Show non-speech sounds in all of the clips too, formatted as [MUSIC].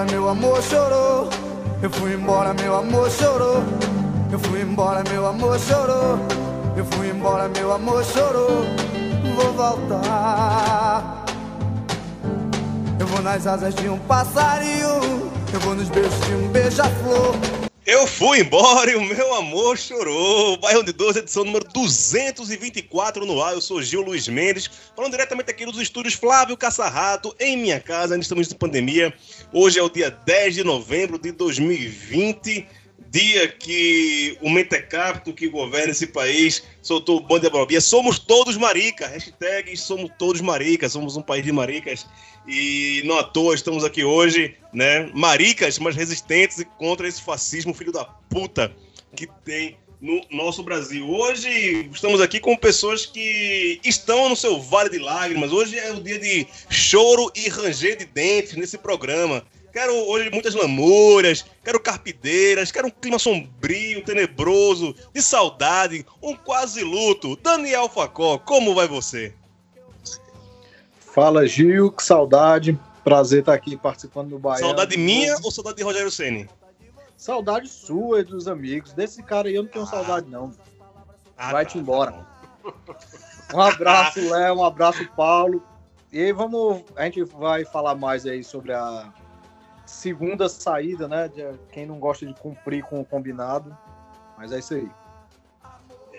Embora, meu amor chorou. Eu fui embora, meu amor chorou. Eu fui embora, meu amor chorou. Eu fui embora, meu amor chorou. Vou voltar. Eu vou nas asas de um passarinho. Eu vou nos beijos de um beija-flor. Eu fui embora e o meu amor chorou. Bairro de 12, edição número 224 no ar. Eu sou Gil Luiz Mendes, falando diretamente aqui dos estúdios Flávio Caçarrato, em minha casa. Ainda estamos em pandemia. Hoje é o dia 10 de novembro de 2020, dia que o mentecapto que governa esse país soltou o bando de. Somos todos maricas. Hashtag somos todos maricas. Somos um país de maricas. E não à toa estamos aqui hoje, né? Maricas, mas resistentes contra esse fascismo filho da puta que tem no nosso Brasil. Hoje estamos aqui com pessoas que estão no seu vale de lágrimas. Hoje é o dia de choro e ranger de dentes nesse programa. Quero hoje muitas lamúrias, quero carpideiras, quero um clima sombrio, tenebroso, de saudade, um quase luto. Daniel Facó, como vai você? Fala Gil, que saudade. Prazer estar aqui participando do Bahia. Saudade minha ou saudade de Rogério Ceni? Saudade sua e dos amigos. Desse cara aí eu não tenho saudade, não. Ah, Vai-te tá, embora. tá. Um abraço, [LAUGHS] Léo. Um abraço, Paulo. E aí vamos. A gente vai falar mais aí sobre a segunda saída, né? De quem não gosta de cumprir com o combinado. Mas é isso aí.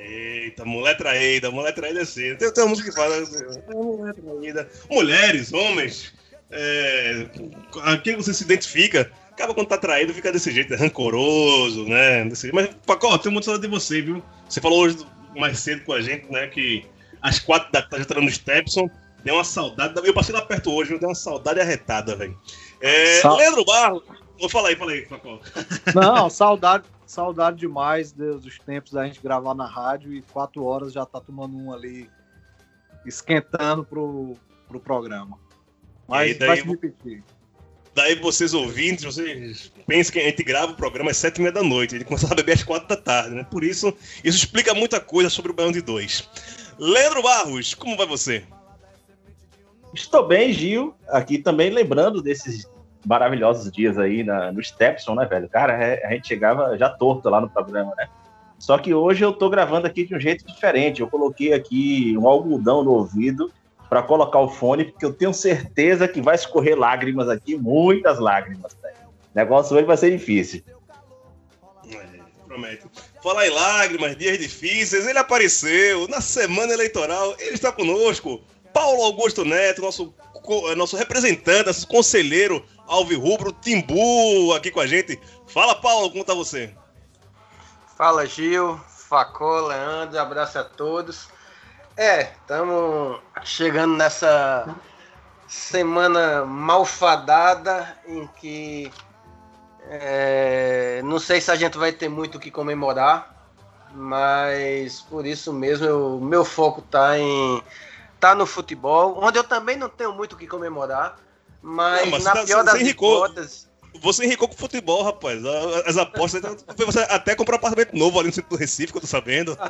Eita, mulher traída, mulher traída assim. Tem, tem uma música que fala. assim, Mulher traída. Mulheres, homens, é, a quem você se identifica, acaba quando tá traído, fica desse jeito, é rancoroso, né? Desse. Mas, Pacó, tenho muito saudade de você, viu? Você falou hoje mais cedo com a gente, né? Que às quatro da tarde tá no Stepson. Deu uma saudade. Eu passei lá perto hoje, deu uma saudade arretada, velho. É, Sa- Leandro Barro. Vou falar aí, fala aí, Pacó. Não, saudade, saudade demais de- dos tempos da gente gravar na rádio e quatro horas já tá tomando um ali esquentando pro, pro programa. Mas E daí vai se repetir. Daí vocês ouvintes, vocês pensam que a gente grava o programa às sete e meia da noite. A gente começa a beber às quatro da tarde, né? Por isso, isso explica muita coisa sobre o Baião de Dois. Leandro Barros, como vai você? Estou bem, Gil. Aqui também lembrando desses maravilhosos dias aí na- no Stepson, né, velho? Cara, é- a gente chegava já torto lá no programa, né? Só que hoje eu tô gravando aqui de um jeito diferente. Eu coloquei aqui um algodão no ouvido para colocar o fone, porque eu tenho certeza que vai escorrer lágrimas aqui, muitas lágrimas. O negócio hoje vai ser difícil. É, prometo. Fala em lágrimas, dias difíceis. Ele apareceu na semana eleitoral. Ele está conosco. Paulo Augusto Neto, nosso, co- nosso representante, nosso conselheiro Alvirrubro Timbu, aqui com a gente. Fala, Paulo, como tá você? Fala Gil, Facó, Leandro, abraço a todos. É, estamos chegando nessa semana malfadada em que é, não sei se a gente vai ter muito o que comemorar, mas por isso mesmo o meu foco tá em tá no futebol, onde eu também não tenho muito o que comemorar, mas, Não, mas na tá- pior das enricou. hipóteses, Você enricou com futebol, rapaz. As apostas. Você até comprou um apartamento novo ali no centro do Recife, que eu tô sabendo. [LAUGHS]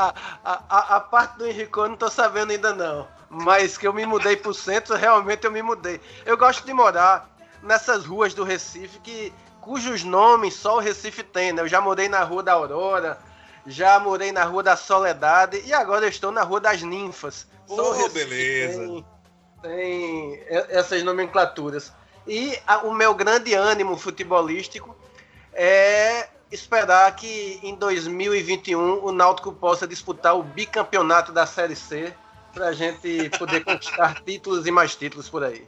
A, a, a, a parte do Henrique eu não tô sabendo ainda não. Mas que eu me mudei pro centro, realmente eu me mudei. Eu gosto de morar nessas ruas do Recife que, cujos nomes só o Recife tem, né? Eu já morei na Rua da Aurora, já morei na Rua da Soledade e agora eu estou na Rua das Ninfas. O Oh, Recife beleza. Tem, tem essas nomenclaturas. E a- o meu grande ânimo futebolístico é esperar que em 2021 o Náutico possa disputar o bicampeonato da Série C para a gente poder [LAUGHS] conquistar títulos e mais títulos por aí.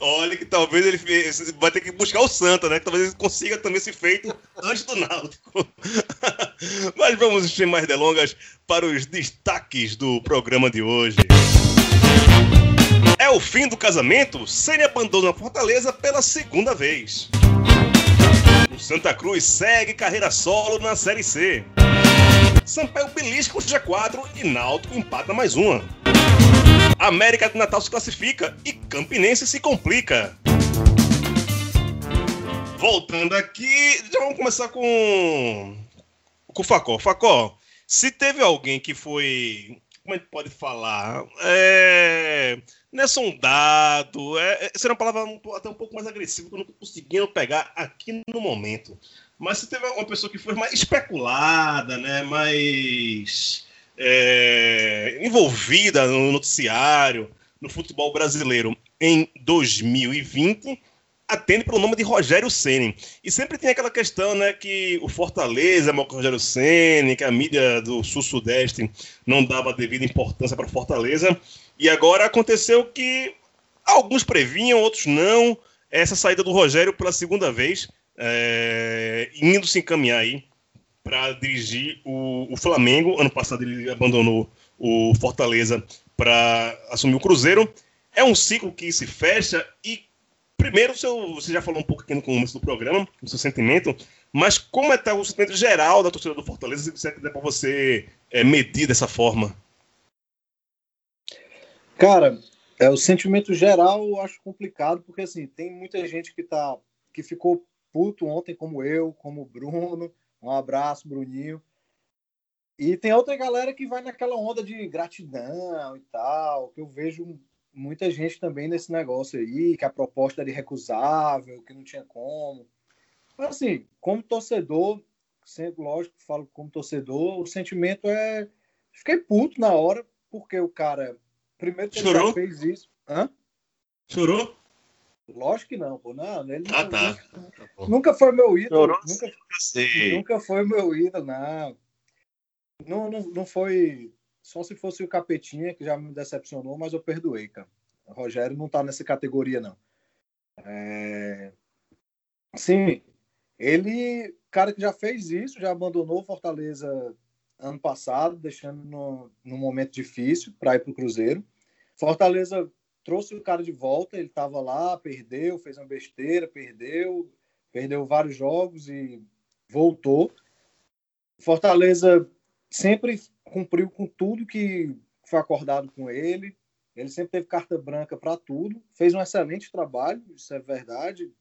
Olha que talvez ele vai ter que buscar o Santa, né? Que talvez ele consiga também esse feito antes do Náutico. [LAUGHS] Mas vamos sem mais delongas para os destaques do programa de hoje. É o fim do casamento? Ceni abandona Fortaleza pela segunda vez. O Santa Cruz segue carreira solo na Série C. Sampaio belisca o G4 e Náutico empata mais uma. América do Natal se classifica e Campinense se complica. Voltando aqui, já vamos começar com, com o Facó. Facó, se teve alguém que foi. Como a gente pode falar? É, não é sondado, é, é, seria uma palavra até um pouco mais agressiva que eu não conseguindo pegar aqui no momento. Mas se teve uma pessoa que foi mais especulada, né, mais é, envolvida no noticiário, no futebol brasileiro em 2020, atende pelo nome de Rogério Ceni. E sempre tem aquela questão, né, que o Fortaleza é maior que o Rogério Ceni, que a mídia do Sul-Sudeste não dava devida importância para Fortaleza. E agora aconteceu que alguns previnham, outros não, essa saída do Rogério pela segunda vez, é, indo se encaminhar aí para dirigir o, o, Flamengo. Ano passado ele abandonou o Fortaleza para assumir o Cruzeiro. É um ciclo que se fecha e primeiro seu, você já falou um pouco aqui no começo do programa, o seu sentimento, mas como é tá o sentimento geral da torcida do Fortaleza, se é para você é, medir dessa forma? Cara, é, o sentimento geral eu acho complicado, porque assim, tem muita gente que tá que ficou puto ontem, como eu, como o Bruno. Um abraço, Bruninho. E tem outra galera que vai naquela onda de gratidão e tal, que eu vejo muita gente também nesse negócio aí, que a proposta era irrecusável, que não tinha como. Mas assim, como torcedor, sempre, lógico, falo como torcedor, o sentimento é. Fiquei puto na hora, porque o cara. Primeiro que ele já fez isso. Hã? Chorou? Lógico que não, pô. Não, ele ah, tá. Nunca, nunca foi meu ídolo. Nunca, nunca foi meu ídolo, não. Não, não. não foi. Só se fosse o Capetinha, que já me decepcionou, mas eu perdoei, cara. O Rogério não tá nessa categoria, não. É... Sim, ele, cara que já fez isso, já abandonou Fortaleza ano passado, deixando no, momento difícil para ir para o Cruzeiro. Fortaleza trouxe o cara de volta, ele estava lá, perdeu, fez uma besteira, perdeu, perdeu vários jogos e voltou. Fortaleza sempre cumpriu com tudo que foi acordado com ele. Ele sempre teve carta branca para tudo, fez um excelente trabalho, isso é verdade,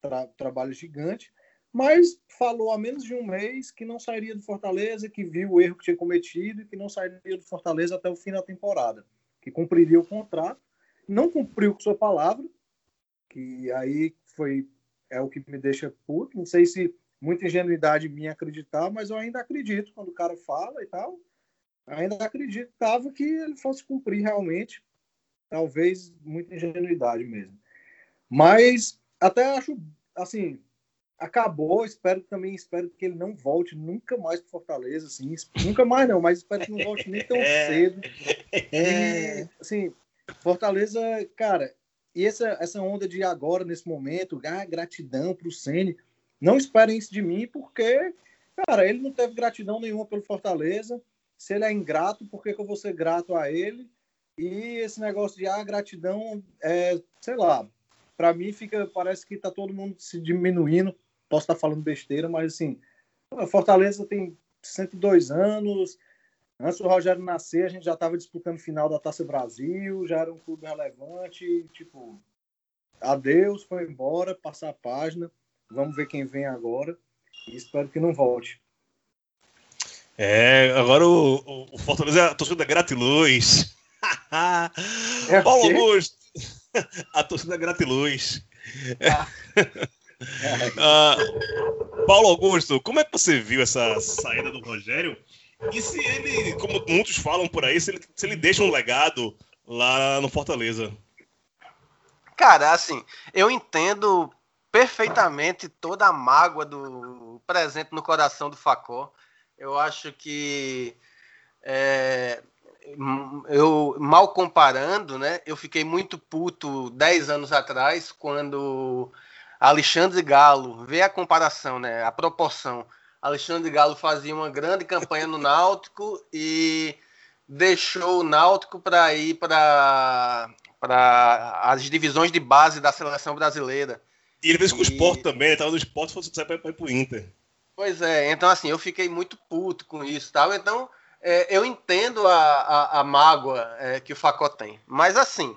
tra trabalho gigante, mas falou há menos de um mês que não sairia do Fortaleza, que viu o erro que tinha cometido e que não sairia do Fortaleza até o fim da temporada, que cumpriria o contrato não cumpriu com sua palavra, que aí foi é o que me deixa puto. Não sei se muita ingenuidade minha acreditar, mas eu ainda acredito quando o cara fala e tal. Ainda acreditava que ele fosse cumprir realmente. Talvez muita ingenuidade mesmo. Mas até acho assim, acabou, espero também espero que ele não volte nunca mais para Fortaleza, assim, nunca mais não, mas espero que não volte nem tão [LAUGHS] é. cedo. E, assim, Fortaleza, cara, e essa, essa onda de agora, nesse momento, ah, gratidão pro Ceni não esperem isso de mim, porque, cara, ele não teve gratidão nenhuma pelo Fortaleza. Se ele é ingrato, por que, que eu vou ser grato a ele? E esse negócio de ah, gratidão, é, sei lá, para mim fica, parece que tá todo mundo se diminuindo. Posso estar falando besteira, mas assim, Fortaleza tem 102 anos, Antes do Rogério nascer, a gente já estava disputando final da Taça Brasil, já era um clube relevante, tipo, adeus, foi embora, passar a página, vamos ver quem vem agora e espero que não volte. É, agora o, o Fortaleza é a torcida Gratiluz. [LAUGHS] é Paulo Augusto, a torcida Gratiluz. Ah. uh, [LAUGHS] Paulo Augusto, como é que você viu essa saída do Rogério? E se ele, como muitos falam por aí, se ele, se ele deixa um legado lá no Fortaleza? Cara, assim, eu entendo perfeitamente toda a mágoa do presente no coração do Facó. Eu acho que é, eu mal comparando, né? Eu fiquei muito puto 10 anos atrás quando Alexandre Galo vê a comparação, né? A proporção Alexandre Galo fazia uma grande campanha no Náutico e deixou o Náutico para ir para para as divisões de base da seleção brasileira. E ele fez com o E- Sport também, ele tava no Sport, fosse sair pra, pra ir pro Inter. Pois é, então assim, eu fiquei muito puto com isso tal. Então, é, eu entendo a, a, a mágoa é, que o Facó tem. Mas assim,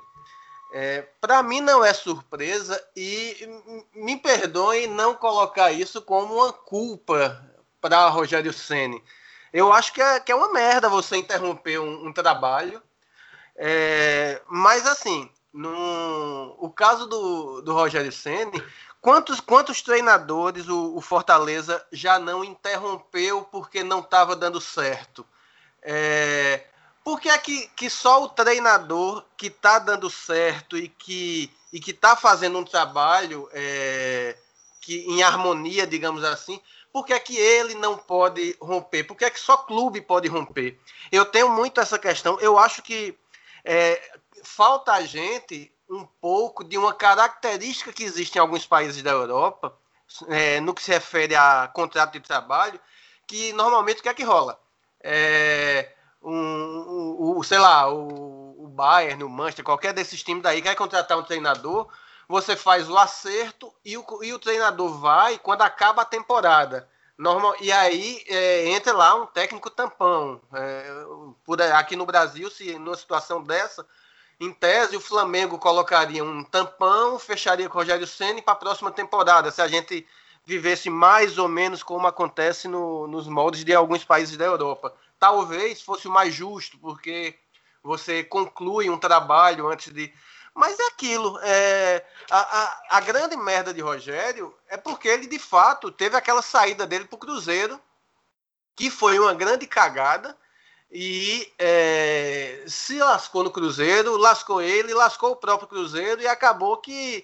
é, para mim não é surpresa e me perdoem não colocar isso como uma culpa para Rogério Ceni. Eu acho que é, que é uma merda você interromper um, um trabalho. É, mas assim, no, o caso do, do Rogério Ceni, quantos, quantos treinadores o, o Fortaleza já não interrompeu porque não estava dando certo? É, por que é que, que só o treinador que está dando certo e que e que está fazendo um trabalho é, que em harmonia, digamos assim, por que é que ele não pode romper? Por que é que só clube pode romper? Eu tenho muito essa questão. Eu acho que é, falta a gente um pouco de uma característica que existe em alguns países da Europa, é, no que se refere a contrato de trabalho, que normalmente o que é que rola? É, um, um, um, sei lá, o, o Bayern, o Manchester, qualquer desses times daí quer contratar um treinador, você faz o acerto e o, e o treinador vai quando acaba a temporada. Normal, e aí é, entra lá um técnico tampão. É, por aqui no Brasil, se numa situação dessa, em tese, o Flamengo colocaria um tampão, fecharia com o Rogério Senna para a próxima temporada, se a gente vivesse mais ou menos como acontece no, nos moldes de alguns países da Europa. Talvez fosse o mais justo, porque você conclui um trabalho antes de. Mas é aquilo. É, a, a, a, grande merda de Rogério é porque ele, de fato, teve aquela saída dele para o Cruzeiro, que foi uma grande cagada, e é, se lascou no Cruzeiro, lascou ele, lascou o próprio Cruzeiro, e acabou que,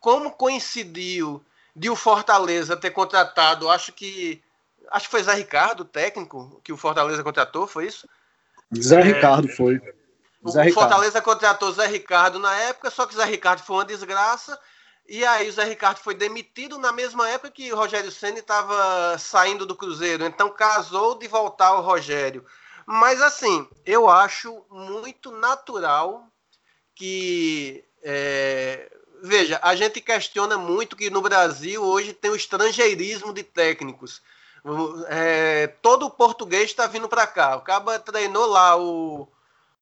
como coincidiu de o Fortaleza ter contratado, acho que. Acho que foi Zé Ricardo, o técnico, que o Fortaleza contratou, foi isso? Zé Ricardo foi. O Zé Fortaleza Ricardo. contratou Zé Ricardo na época, só que Zé Ricardo foi uma desgraça. E aí o Zé Ricardo foi demitido na mesma época que o Rogério Senna estava saindo do Cruzeiro. Então casou de voltar ao Rogério. Mas assim, eu acho muito natural que. É... Veja, a gente questiona muito que no Brasil hoje tem o estrangeirismo de técnicos. É... todo o português está vindo para cá. O Caba treinou lá o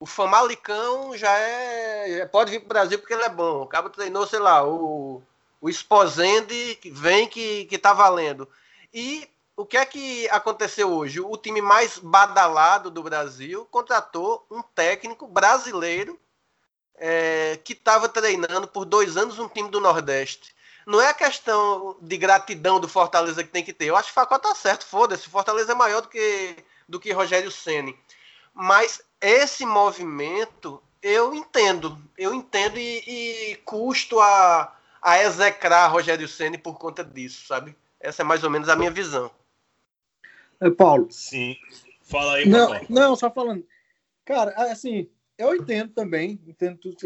o Famalicão já é. Pode vir para o Brasil porque ele é bom. O Cabo treinou, sei lá, o, o Esposende vem que, que tá valendo. E o que é que aconteceu hoje? O time mais badalado do Brasil contratou um técnico brasileiro é, que estava treinando por dois anos um time do Nordeste. Não é a questão de gratidão do Fortaleza que tem que ter. Eu acho que o Facó tá certo, foda-se. Fortaleza é maior do que, do que Rogério Ceni. Mas esse movimento eu entendo, eu entendo e, e custo a, a execrar Rogério Ceni por conta disso, sabe? Essa é mais ou menos a minha visão. É, Paulo. Sim. Fala aí, não, Paulo. não, só falando. Cara, assim, eu entendo também, entendo tudo.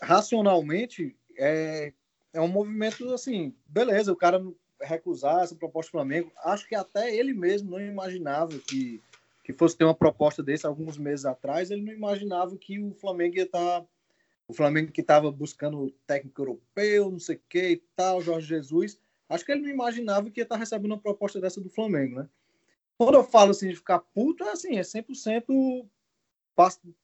Racionalmente, é, é um movimento assim, beleza, o cara recusar essa proposta do Flamengo. Acho que até ele mesmo não imaginava que que fosse ter uma proposta desse alguns meses atrás, ele não imaginava que o Flamengo ia estar. Tá, o Flamengo que estava buscando técnico europeu, não sei o que e tal, Jorge Jesus. Acho que ele não imaginava que ia estar tá recebendo uma proposta dessa do Flamengo, né? Quando eu falo assim de ficar puto, é assim, é 100%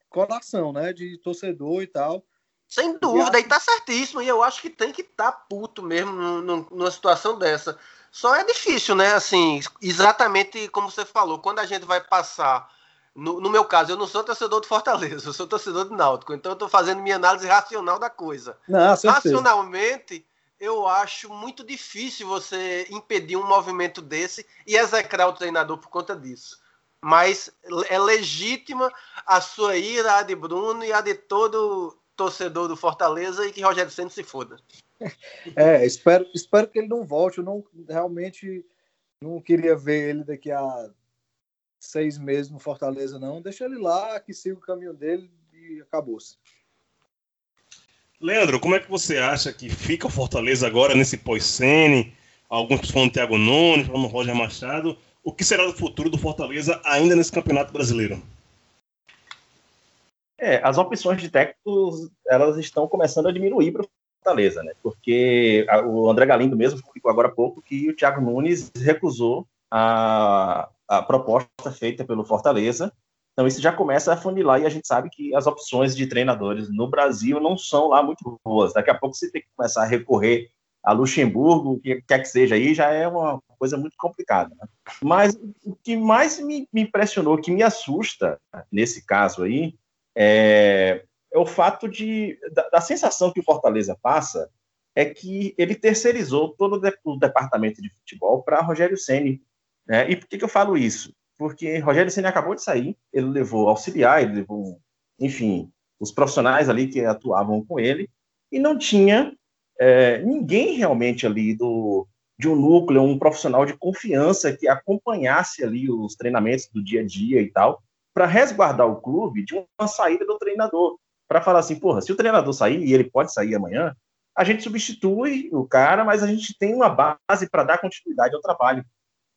coração, né? De torcedor e tal. Sem dúvida, e, tá certíssimo. E eu acho que tem que estar tá puto mesmo numa situação dessa. Só é difícil, né? Assim, exatamente como você falou, quando a gente vai passar. No, no, meu caso, eu não sou torcedor do Fortaleza, eu sou torcedor do Náutico, então eu estou fazendo minha análise racional da coisa. Não, Racionalmente, eu acho muito difícil você impedir um movimento desse e execrar o treinador por conta disso. Mas é legítima a sua ira, a de Bruno e a de todo torcedor do Fortaleza e que Rogério Santos se foda. É, espero, espero que ele não volte. Eu não realmente não queria ver ele daqui a seis meses no Fortaleza, não. Deixa ele lá, que siga o caminho dele e acabou-se. Leandro, como é que você acha que fica o Fortaleza agora nesse pós-sene? Alguns falam Thiago Nunes, falam Roger Machado. O que será do futuro do Fortaleza ainda nesse Campeonato Brasileiro? É, as opções de técnicos, elas estão começando a diminuir para o Fortaleza, né? Porque a, o André Galindo mesmo publicou agora há pouco que o Thiago Nunes recusou a, a proposta feita pelo Fortaleza. Então isso já começa a funilar e a gente sabe que as opções de treinadores no Brasil não são lá muito boas. Daqui a pouco você tem que começar a recorrer a Luxemburgo, o que quer que seja aí, já é uma coisa muito complicada. Né? Mas o que mais me, me impressionou, que me assusta nesse caso aí, é, é o fato de da, da, sensação que o Fortaleza passa é que ele terceirizou todo o, de, o departamento de futebol para Rogério Ceni. Né? E por que, que eu falo isso? Porque Rogério Ceni acabou de sair, ele levou auxiliar, ele levou, enfim, os profissionais ali que atuavam com ele, e não tinha é, ninguém realmente ali do, de um núcleo, um profissional de confiança que acompanhasse ali os treinamentos do dia a dia e tal, para resguardar o clube de uma saída do treinador. Para falar assim, porra, se o treinador sair, e ele pode sair amanhã, a gente substitui o cara, mas a gente tem uma base para dar continuidade ao trabalho.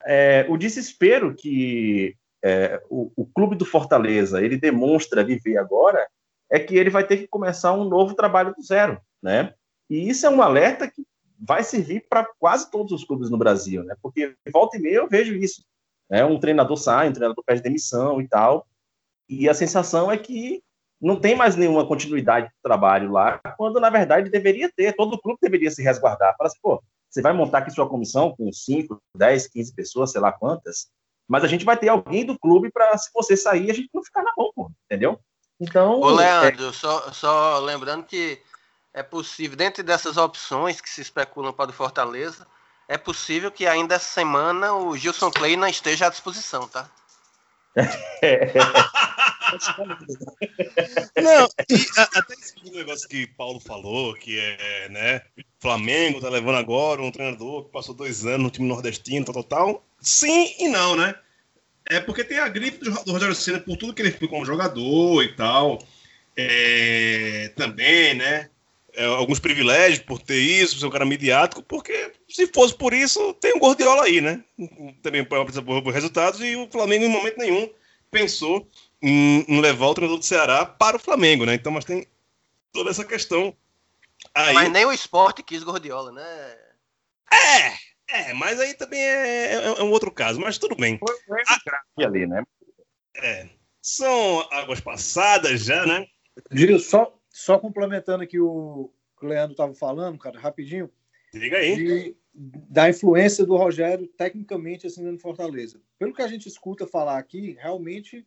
É, o desespero que é, o, o, clube do Fortaleza ele demonstra viver agora é que ele vai ter que começar um novo trabalho do zero, né? E isso é um alerta que vai servir para quase todos os clubes no Brasil, né? Porque volta e meia eu vejo isso. Né? Um treinador sai, um treinador pede demissão e tal. E a sensação é que não tem mais nenhuma continuidade do trabalho lá, quando na verdade deveria ter, todo clube deveria se resguardar. Fala assim, pô, você vai montar aqui sua comissão com 5, 10, 15 pessoas, sei lá quantas, mas a gente vai ter alguém do clube para, se você sair, a gente não ficar na mão, pô, entendeu? Então. Ô, Leandro, é... só, só lembrando que é possível, dentro dessas opções que se especulam para o Fortaleza, é possível que ainda essa semana o Gilson Clay não esteja à disposição, tá? [LAUGHS] não, e até esse negócio que Paulo falou, que é, né, Flamengo tá levando agora um treinador que passou dois anos no time nordestino, tal, tal, tal. Sim e não, né? É porque tem a gripe do, do Rogério Senna por tudo que ele foi como jogador e tal. É, também, né? é, alguns privilégios por ter isso, por ser um cara midiático, porque se fosse por isso, tem um Gordiola aí, né? Também por resultados, e o Flamengo em momento nenhum pensou em, em, levar o treinador do Ceará para o Flamengo, né? Então, mas tem toda essa questão aí. Mas nem o esporte quis Gordiola, né? É, é, mas aí também é, é, é um outro caso, mas tudo bem. Foi, foi ali, né? É. São águas passadas já, né? Gil, só, só complementando aqui o que o Leandro estava falando, cara, rapidinho. Diga aí. De, da influência do Rogério tecnicamente assim no Fortaleza. Pelo que a gente escuta falar aqui, realmente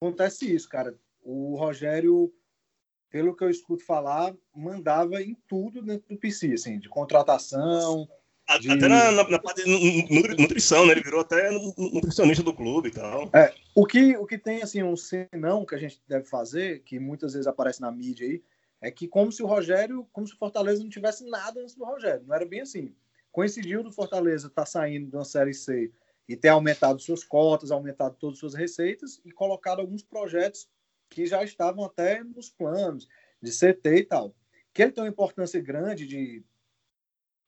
acontece isso, cara. O Rogério, pelo que eu escuto falar, mandava em tudo dentro do PC, assim, de contratação. Até na, na, na, parte de nutrição, né? Ele virou até nutricionista do clube e tal. É, o que, o que tem, assim, um senão que a gente deve fazer, que muitas vezes aparece na mídia aí, é que como se o Rogério, como se o Fortaleza não tivesse nada antes do Rogério. Não era bem assim. Coincidiu do Fortaleza estar tá saindo de uma Série C e ter aumentado suas cotas, aumentado todas as suas receitas e colocado alguns projetos que já estavam até nos planos de CT e tal. Que ele tem uma importância grande de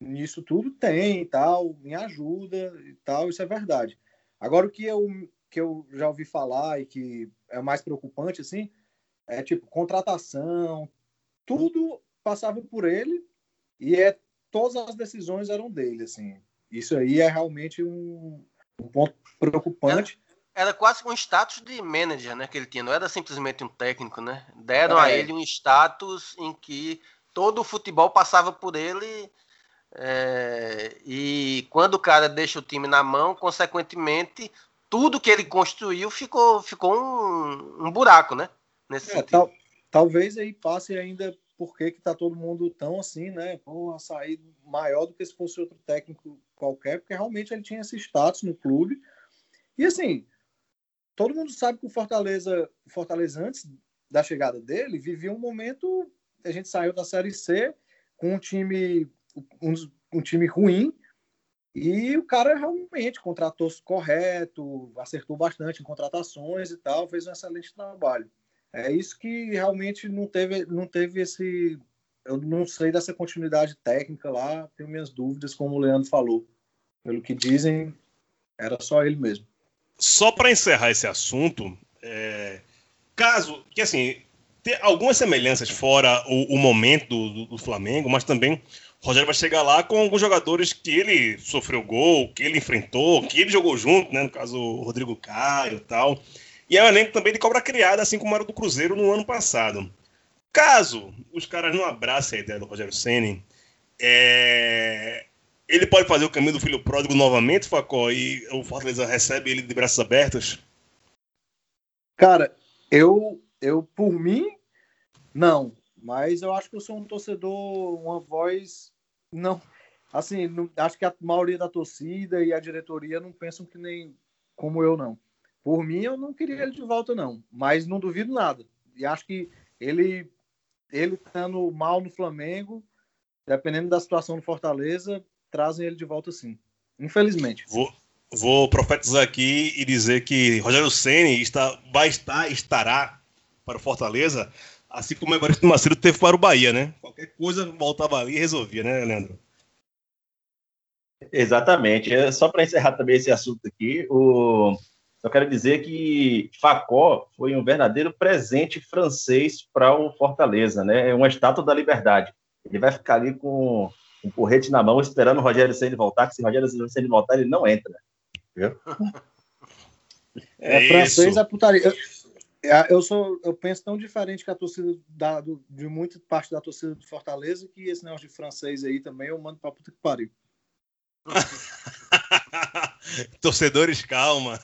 nisso tudo tem e tal, me ajuda e tal, isso é verdade. Agora o que eu, que eu já ouvi falar e que é mais preocupante, assim, é tipo contratação, tudo passava por ele e é, todas as decisões eram dele, assim. Isso aí é realmente um, um ponto preocupante. Era, era, quase um status de manager, né, que ele tinha, não era simplesmente um técnico, né? Deram é. a ele um status em que todo o futebol passava por ele é, e quando o cara deixa o time na mão, consequentemente, tudo que ele construiu ficou, ficou um, um buraco, né? Nesse é, tal, talvez aí passe ainda porque que tá todo mundo tão assim, né? Pô, sair maior do que se fosse outro técnico qualquer, porque realmente ele tinha esse status no clube. E assim, todo mundo sabe que o Fortaleza, o Fortaleza antes da chegada dele, vivia um momento. A gente saiu da Série C com um time um, um time ruim e o cara realmente contratou correto, acertou bastante em contratações e tal, fez um excelente trabalho. É isso que realmente não teve, não teve esse. Eu não sei dessa continuidade técnica lá, tenho minhas dúvidas, como o Leandro falou. Pelo que dizem, era só ele mesmo. Só para encerrar esse assunto, é... caso que assim ter algumas semelhanças fora o, o momento do, do, Flamengo, mas também o Rogério vai chegar lá com alguns jogadores que ele sofreu gol, que ele enfrentou, que ele jogou junto, né? No caso, o Rodrigo Caio e tal. E é um elenco também de cobra criada, assim como era do Cruzeiro no ano passado. Caso os caras não abracem a ideia do Rogério Senni, é... ele pode fazer o caminho do filho pródigo novamente, Facó, e o Fortaleza recebe ele de braços abertos? Cara, eu, eu por mim, não. Mas eu acho que eu sou um torcedor, uma voz. Não. Assim, não, acho que a maioria da torcida e a diretoria não pensam que nem como eu, não. Por mim, eu não queria ele de volta, não. Mas não duvido nada. E acho que ele ele estando mal no Flamengo, dependendo da situação no Fortaleza, trazem ele de volta sim. Infelizmente. Vou, vou profetizar aqui e dizer que Rogério Ceni está, vai estar, estará para o Fortaleza, assim como o Evaristo Macedo teve para o Bahia, né? Qualquer coisa voltava ali e resolvia, né, Leandro? Exatamente. É, só para encerrar também esse assunto aqui, o só quero dizer que Facó foi um verdadeiro presente francês para o Fortaleza, né? É uma estátua da liberdade. Ele vai ficar ali com um porrete na mão, esperando o Rogério Ceni voltar, que se o Rogério Ceni voltar, ele não entra. Viu? [LAUGHS] É, é francês é putaria. Eu, é, eu, sou, eu penso tão diferente que a torcida da, do, de muita parte da torcida do Fortaleza que esse negócio de francês aí também eu mando pra puta que pariu. [LAUGHS] Torcedores, calma.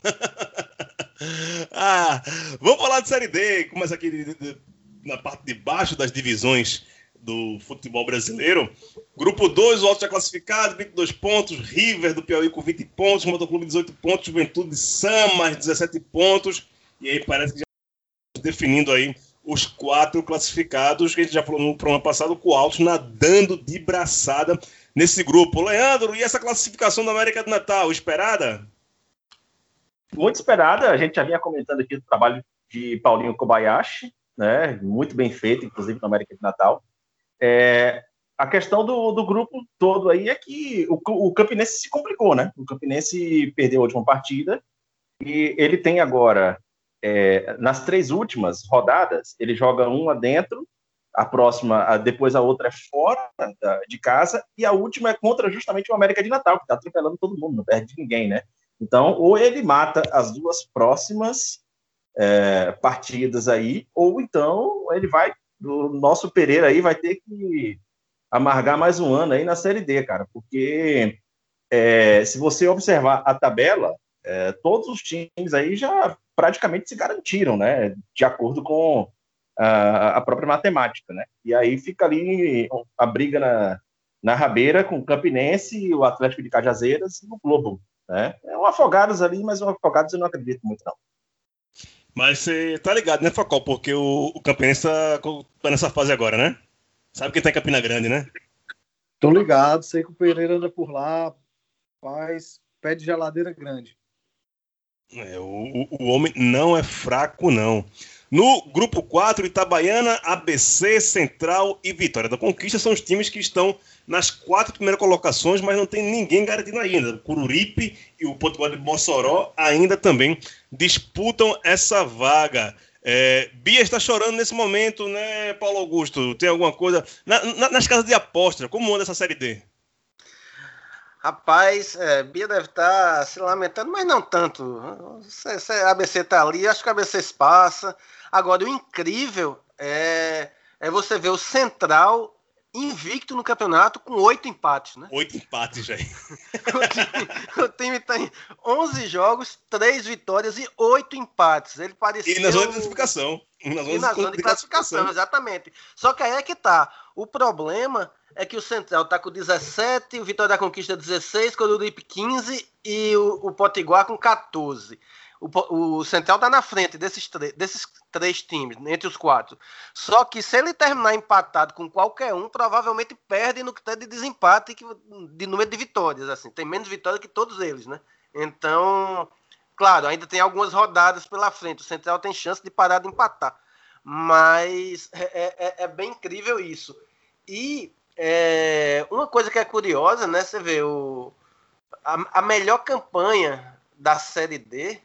Ah, vamos falar de Série D. Começa aqui de, de, na parte de baixo das divisões do futebol brasileiro. Grupo 2, o Alto já classificado, 22 pontos. River do Piauí com 20 pontos. Motoclube 18 pontos. Juventude de Samas 17 pontos. E aí parece que já definindo aí os quatro classificados, que a gente já falou no programa passado, com o Alto nadando de braçada nesse grupo. Leandro, e essa classificação da América do Natal, esperada? Muito esperada. A gente já vinha comentando aqui do trabalho de Paulinho Kobayashi, né? Muito bem feito, inclusive na América do Natal. É, a questão do, do, grupo todo aí é que o, o Campinense se complicou, né? O Campinense perdeu a última partida e ele tem agora, é, nas três últimas rodadas, ele joga uma dentro a próxima, depois a outra é fora de casa, e a última é contra justamente o América de Natal, que está atropelando todo mundo, não perde ninguém, né? Então, ou ele mata as duas próximas é, partidas aí, ou então ele vai, o nosso Pereira aí vai ter que amargar mais um ano aí na Série D, cara, porque é, se você observar a tabela, é, todos os times aí já praticamente se garantiram, né? De acordo com a, a própria matemática, né? E aí fica ali a briga na, na rabeira com o Campinense, o Atlético de Cajazeiras e o Globo, né? É um Afogados ali, mas o Afogados eu não acredito muito, não. Mas você tá ligado, né, Facol? Porque o, o Campinense tá, tá, nessa fase agora, né? Sabe quem tá em Campina Grande, né? Tô ligado, sei que o Pereira anda por lá, faz pé de geladeira grande. É, o, o homem não é fraco, não. No grupo 4, Itabaiana, ABC, Central e Vitória da Conquista são os times que estão nas quatro primeiras colocações, mas não tem ninguém garantido ainda. O Cururipe e o Potiguar de Mossoró ainda também disputam essa vaga. É, Bia está chorando nesse momento, né, Paulo Augusto? Tem alguma coisa? Na, na, nas casas de aposta, como anda essa Série D? Rapaz, é, Bia deve estar se lamentando, mas não tanto. Se, se a ABC está ali, acho que a ABC passa. Agora, o incrível é, é você ver o Central invicto no campeonato com oito empates, né? Oito empates, já. [LAUGHS] o, time, tem 11 jogos, três vitórias e oito empates. Ele parecia. E na zona de classificação. Na zona, e na zona de, de classificação, classificação, exatamente. Só que aí é que tá. O problema é que o Central tá com 17, o Vitória da Conquista 16, o Coruripe 15 e o, o Potiguar com 14 o, o Central tá na frente desses, desses três times, entre os quatro. Só que se ele terminar empatado com qualquer um, provavelmente perde no que tem de desempate de número de vitórias. assim Tem menos vitórias que todos eles, né? Então, claro, ainda tem algumas rodadas pela frente. O Central tem chance de parar de empatar. Mas é, é, é, é bem incrível isso. E é, uma coisa que é curiosa, né? Você vê o, a, a melhor campanha da Série D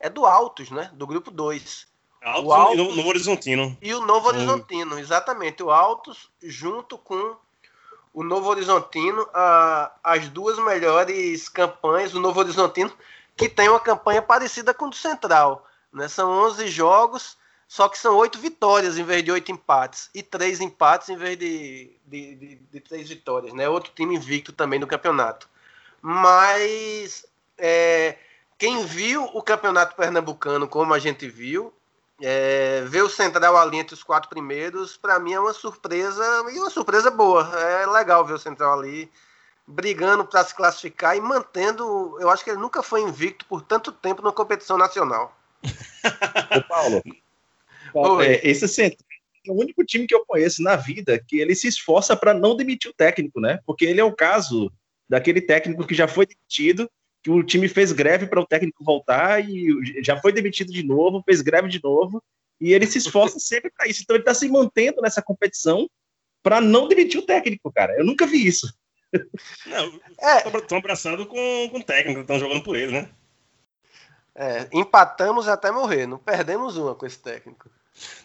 é do Altos, né? Do grupo 2. Altos O Altos- e Novo, Novo Horizontino. E o Novo Horizontino, exatamente. O Altos junto com o Novo Horizontino, a- as duas melhores campanhas. O Novo Horizontino, que tem uma campanha parecida com o do Central. Né? São 11 jogos, só que são oito vitórias em vez de oito empates. E três empates em vez de, de, de, de três vitórias. Né? Outro time invicto também no campeonato. Mas é, quem viu o campeonato pernambucano como a gente viu, é, ver o Central ali entre os quatro primeiros, para mim é uma surpresa e uma surpresa boa. É legal ver o Central ali brigando para se classificar e mantendo. Eu acho que ele nunca foi invicto por tanto tempo na competição nacional. Ô, Paulo, [LAUGHS] é, esse centro é o único time que eu conheço na vida que ele se esforça para não demitir o técnico, né? Porque ele é o caso daquele técnico que já foi demitido, que o time fez greve para o técnico voltar e já foi demitido de novo, fez greve de novo, e ele se esforça [LAUGHS] sempre para isso. Então ele está se mantendo nessa competição para não demitir o técnico, cara. Eu nunca vi isso. [LAUGHS] Não, É, estão abraçados com, com o técnico, estão jogando por ele, né? é, empatamos até morrer, não perdemos uma com esse técnico.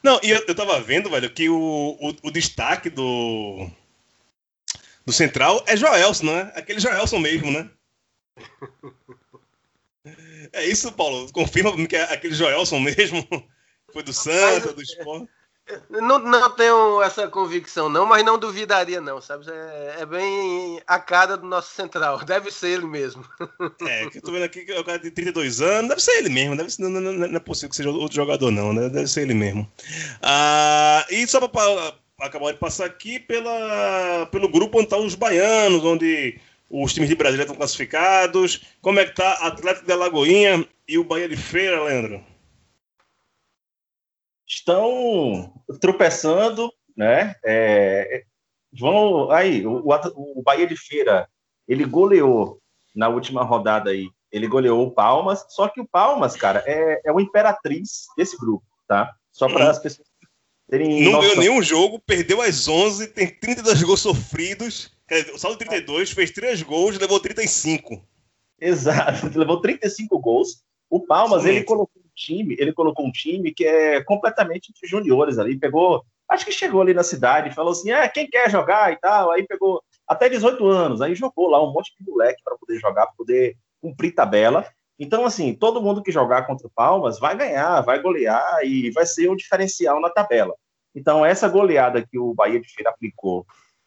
Não, e eu, eu tava vendo, velho, que o, o, o destaque do, do Central é Joelson, né? Aquele Joelson mesmo, né? [LAUGHS] É isso, Paulo? Confirma que é aquele Joelson mesmo? [LAUGHS] Foi do Santa, do Sport? Não, não tenho essa convicção, não, mas não duvidaria, não, sabe? É, é bem a cara do nosso central. [LAUGHS] Deve ser ele mesmo. É, que eu tô vendo aqui que é o cara de 32 anos, deve ser ele mesmo, deve ser, não, não- não é possível que seja outro jogador, não, né? Deve ser ele mesmo. Ah, e só para acabar de passar aqui pela, pelo grupo onde estão os baianos, onde os times de Brasília estão classificados. Como é que tá Atlético de Alagoinha e o Bahia de Feira, Leandro? estão tropeçando, né? É, vão aí, o, o Bahia de Feira, ele goleou na última rodada aí, ele goleou o Palmas, só que o Palmas, cara, é, é o imperatriz desse grupo, tá? Só para as pessoas terem Não noção. ganhou nenhum jogo, perdeu as 11, tem 32 gols sofridos. Dizer, o saldo de 32, fez 3 gols, levou 35. Exato, [LAUGHS] levou 35 gols. O Palmas, Somente. ele colocou um time, ele colocou um time que é completamente de juniores ali, pegou, acho que chegou ali na cidade e falou assim: "Ah, quem quer jogar e tal". Aí pegou até 18 anos, aí jogou lá um monte de moleque para poder jogar, para poder cumprir tabela. Então, assim, todo mundo que jogar contra o Palmas vai ganhar, vai golear e vai ser um diferencial na tabela. Então, essa goleada que o Bahia de Feira aplicou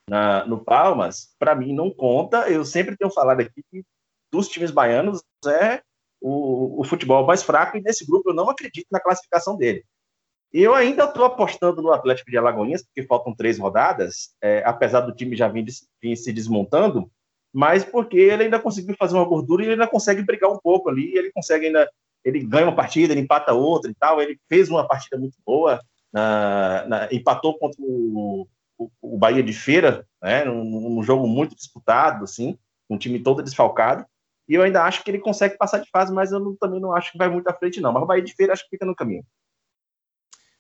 na- no Palmas, para mim não conta. Eu sempre tenho falado aqui que dos times baianos é o, o futebol mais fraco e nesse grupo eu não acredito na classificação dele. Eu ainda estou apostando no Atlético de Alagoinhas, porque faltam três rodadas, é, apesar do time já vir, vir se desmontando, mas porque ele ainda conseguiu fazer uma gordura e ele ainda consegue brigar um pouco ali, ele consegue ainda, ele ganha uma partida, ele empata outra e tal, ele fez uma partida muito boa, na- na- empatou contra o, o, Bahia de Feira, né, num, jogo muito disputado, assim, um time todo desfalcado, e eu ainda acho que ele consegue passar de fase, mas eu não- também não acho que vai muito à frente, não. Mas o Bahia de Feira acho que fica no caminho.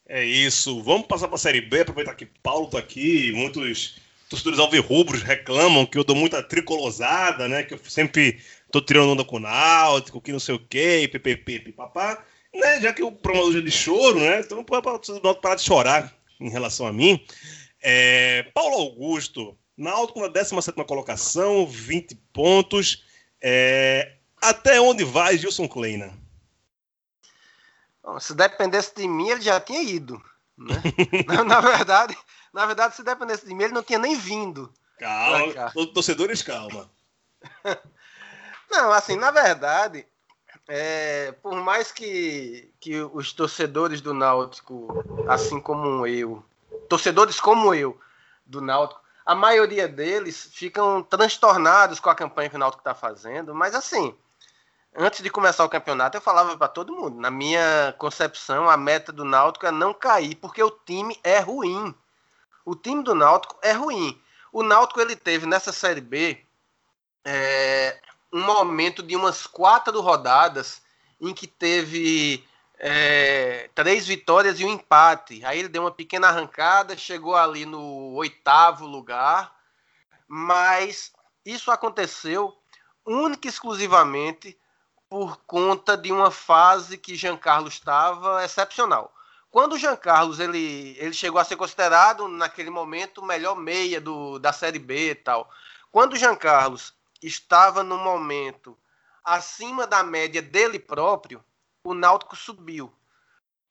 É isso. Vamos passar para a Série B, aproveitar que Paulo tá aqui. Muitos torcedores alvirrubros reclamam que eu dou muita tricolosada, né? Que eu sempre tô tirando onda com o Náutico, que não sei o quê, ppp, pipapá. Né? Já que o programa hoje é de choro, né? Então, para o Náutico parar de chorar em relação a mim. É, Paulo Augusto, Náutico na 17ª colocação, 20 pontos. É, até onde vai Gilson Kleina? Bom, se dependesse de mim, ele já tinha ido. Né? [LAUGHS] na, na verdade, na verdade, se dependesse de mim, ele não tinha nem vindo. Calma, torcedores, calma. [LAUGHS] Não, assim, na verdade, é, por mais que, que os torcedores do Náutico, assim como eu, torcedores como eu do Náutico, a maioria deles ficam transtornados com a campanha que o Náutico está fazendo, mas assim, antes de começar o campeonato, eu falava para todo mundo, na minha concepção, a meta do Náutico é não cair, porque o time é ruim. O time do Náutico é ruim. O Náutico ele teve nessa Série B é, um momento de umas quatro rodadas em que teve é, três vitórias e um empate. Aí ele deu uma pequena arrancada, chegou ali no oitavo lugar, mas isso aconteceu única e exclusivamente por conta de uma fase que Jean Carlos estava excepcional. quando o Jean Carlos ele, ele chegou a ser considerado naquele momento o melhor meia do, da Série B e tal. Quando o Jean Carlos estava no momento acima da média dele próprio, o Náutico subiu.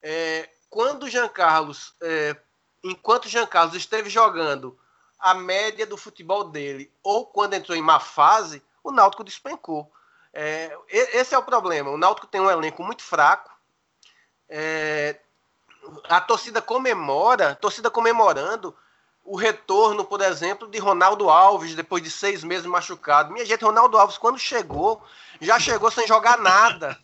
É, quando Jean Carlos, é, enquanto o Jean Carlos esteve jogando a média do futebol dele, ou quando entrou em má fase, o Náutico despencou. É, esse é o problema. O Náutico tem um elenco muito fraco. É, a torcida comemora, a torcida comemorando o retorno, por exemplo, de Ronaldo Alves depois de seis meses machucado. Minha gente, Ronaldo Alves, quando chegou, já chegou sem jogar nada.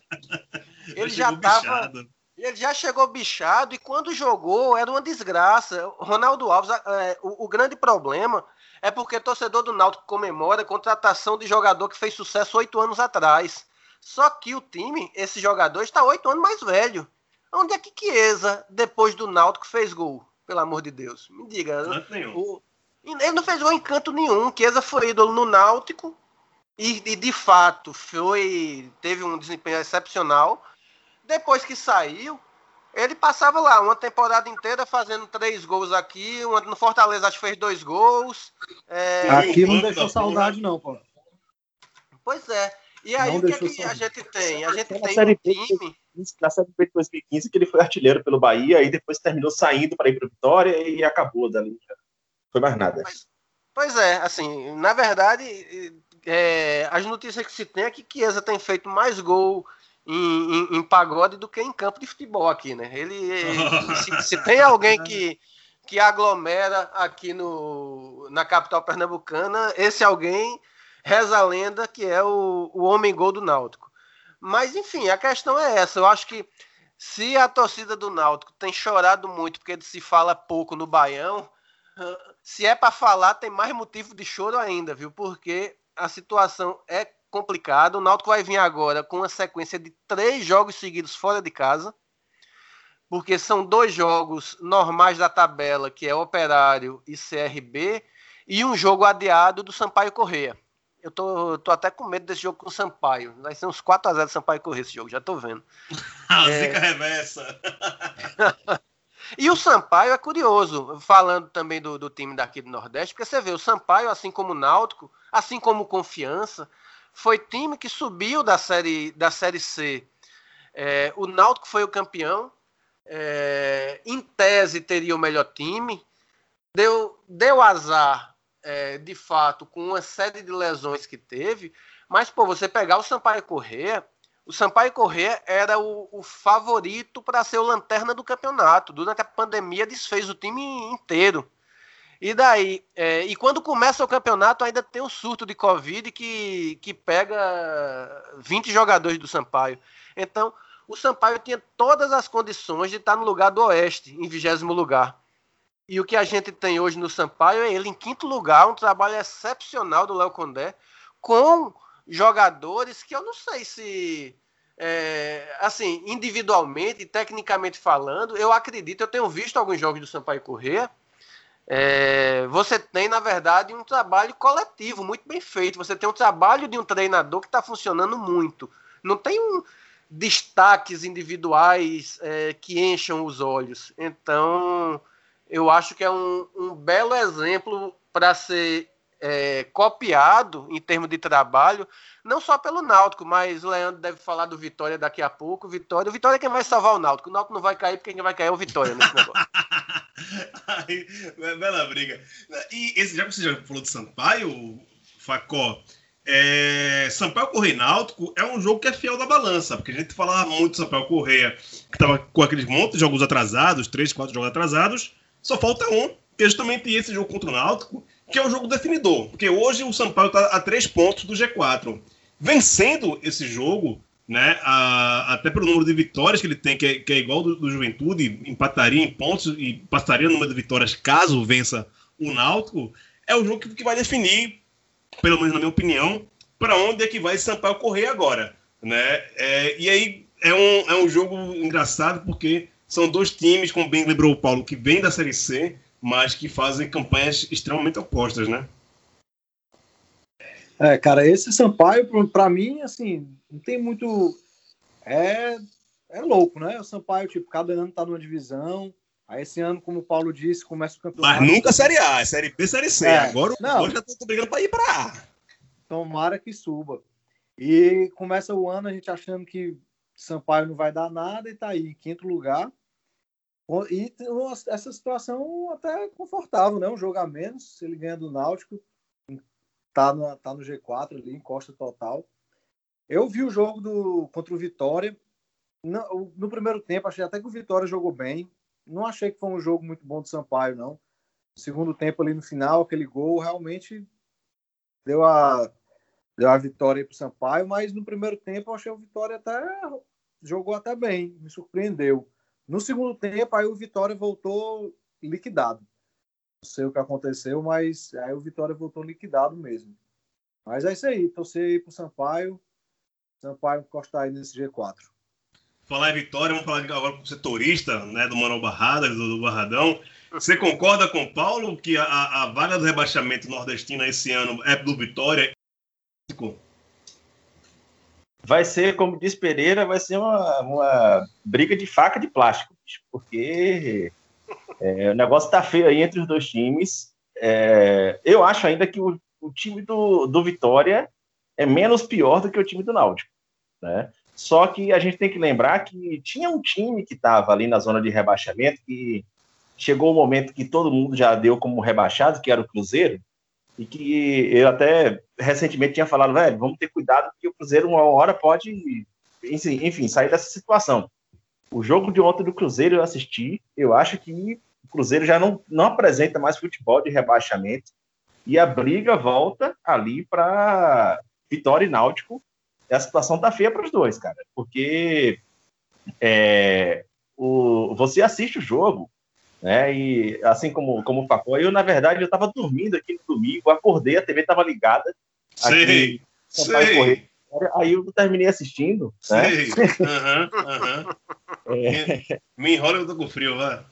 Ele já estava. Ele já chegou bichado e quando jogou era uma desgraça. Ronaldo Alves, é, o, o, grande problema é porque torcedor do Náutico comemora a contratação de jogador que fez sucesso oito anos atrás. Só que o time, esse jogador, está oito anos mais velho. Onde é que Chiesa, depois do Náutico, fez gol? Pelo amor de Deus. Me diga. O, ele não fez gol em canto nenhum. Chiesa foi ídolo no Náutico. E, e, de fato foi teve um desempenho excepcional. Depois que saiu, ele passava lá uma temporada inteira fazendo três gols aqui. No Fortaleza acho que fez dois gols. É... Aqui não deixou saudade, não, pô. Pois é. E aí não o que, é que a gente tem? A gente tem um time na Série B de 2015 que ele foi artilheiro pelo Bahia e depois terminou saindo para ir para Vitória e acabou dali. Foi mais nada. Pois, pois é, assim, na verdade, é, as notícias que se tem é que Chiesa tem feito mais gol em, em, em, pagode do que em campo de futebol aqui, né? Ele, [LAUGHS] se, se, tem alguém que, que aglomera aqui no, na capital pernambucana, esse alguém reza a lenda que é o, o homem gol do Náutico. Mas, enfim, a questão é essa. Eu acho que se a torcida do Náutico tem chorado muito porque se fala pouco no Baião, se é para falar, tem mais motivo de choro ainda, viu? Porque a situação é complicada. O Náutico vai vir agora com uma sequência de três jogos seguidos fora de casa, porque são dois jogos normais da tabela, que é Operário e CRB, e um jogo adiado do Sampaio Correia. Eu tô, tô até com medo desse jogo com o Sampaio. Vai ser uns 4x0 do Sampaio correr esse jogo, já tô vendo. [LAUGHS] A é... zica reversa. [LAUGHS] e o Sampaio é curioso, falando também do, do time daqui do Nordeste, porque você vê, o Sampaio, assim como o Náutico, assim como o Confiança, foi time que subiu da Série, da série C. É, o Náutico foi o campeão, é, em tese teria o melhor time, deu, deu azar é, de fato, com uma série de lesões que teve, mas, pô, você pegar o Sampaio Corrêa, o Sampaio Corrêa era o, o favorito para ser o lanterna do campeonato. Durante a pandemia desfez o time inteiro. E daí, é, e quando começa o campeonato, ainda tem um surto de Covid que, que pega 20 jogadores do Sampaio. Então, o Sampaio tinha todas as condições de estar no lugar do Oeste, em vigésimo lugar. E o que a gente tem hoje no Sampaio é ele em quinto lugar, um trabalho excepcional do Léo Condé, com jogadores que eu não sei se. É, assim, individualmente, tecnicamente falando, eu acredito, eu tenho visto alguns jogos do Sampaio Corrêa. É, você tem, na verdade, um trabalho coletivo muito bem feito. Você tem um trabalho de um treinador que está funcionando muito. Não tem um, destaques individuais é, que encham os olhos. Então, eu acho que é um, um belo exemplo para ser é, copiado em termos de trabalho, não só pelo Náutico, mas o Leandro deve falar do Vitória daqui a pouco. Vitória, o Vitória é quem vai salvar o Náutico. O Náutico não vai cair porque quem vai cair é o Vitória nesse negócio. [LAUGHS] [LAUGHS] Aí, bela briga. E esse, já que você já falou de Sampaio, Facó, é, Sampaio Correia Náutico é um jogo que é fiel da balança, porque a gente falava muito do Sampaio Correia, que estava com aqueles montes de jogos atrasados, três, quatro jogos atrasados, só falta um, que justamente esse jogo contra o Náutico, que é o jogo definidor. Porque hoje o São Paulo está a três pontos do G4. Vencendo esse jogo, né, a, até pelo número de vitórias que ele tem, que é, que é igual do, do, Juventude, empataria em pontos e passaria no número de vitórias caso vença o Náutico, é o jogo que, que vai definir, pelo menos na minha opinião, para onde é que vai Sampaio correr agora. Né? É, e aí é um, é um jogo engraçado porque são dois times, como bem lembrou o Paulo, que vêm da Série C, mas que fazem campanhas extremamente opostas, né? É, cara, esse Sampaio, para mim, assim, não tem muito. É, é louco, né? O Sampaio, tipo, cada ano tá numa divisão. Aí esse ano, como o Paulo disse, começa o campeonato. Mas nunca Série A, é Série B, Série C. É, Agora não. hoje já tô brigando pra ir pra A. Tomara que suba. E começa o ano a gente achando que Sampaio não vai dar nada e tá aí em quinto lugar. E essa situação até confortável, né? Um jogo a menos, se ele ganha do Náutico, tá, tá no G4 ali, encosta total. Eu vi o jogo do, contra o Vitória. No, no primeiro tempo, achei até que o Vitória jogou bem. Não achei que foi um jogo muito bom do Sampaio, não. Segundo tempo ali no final, aquele gol realmente deu a, deu a vitória para o Sampaio, mas no primeiro tempo eu achei o Vitória até jogou até bem, me surpreendeu. No segundo tempo, aí o Vitória voltou liquidado. Não sei o que aconteceu, mas aí o Vitória voltou liquidado mesmo. Mas é isso aí, torcer aí pro Sampaio. Sampaio encostar aí nesse G4. Falar em Vitória, vamos falar agora com o setorista, né, do Manuel Barradas, do, do Barradão. Você concorda com o Paulo que a, a, vaga do rebaixamento nordestino esse ano é do Vitória? vai ser, como diz Pereira, vai ser uma, uma briga de faca de plástico, bicho, porque é, o negócio tá feio aí entre os dois times. É, eu acho ainda que o, o time do, do Vitória é menos pior do que o time do Náutico, né? Só que a gente tem que lembrar que tinha um time que estava ali na zona de rebaixamento que chegou o momento que todo mundo já deu como rebaixado, que era o Cruzeiro, e que eu até recentemente tinha falado, velho, vamos ter cuidado porque o Cruzeiro uma hora pode, enfim, sair dessa situação. O jogo de ontem do Cruzeiro eu assisti, eu acho que Cruzeiro já não, não apresenta mais futebol de rebaixamento e a briga volta ali para Vitória e Náutico. E a situação tá feia para os dois, cara, porque é, o, você assiste o jogo, né? E assim como, como o Facó, eu, na verdade, eu estava dormindo aqui no domingo, acordei, a TV estava ligada. Sampaio sei, Correia. Aí eu terminei assistindo, né? sei. Aham, aham. [LAUGHS] Me- Me enrola que eu tô com frio, vai.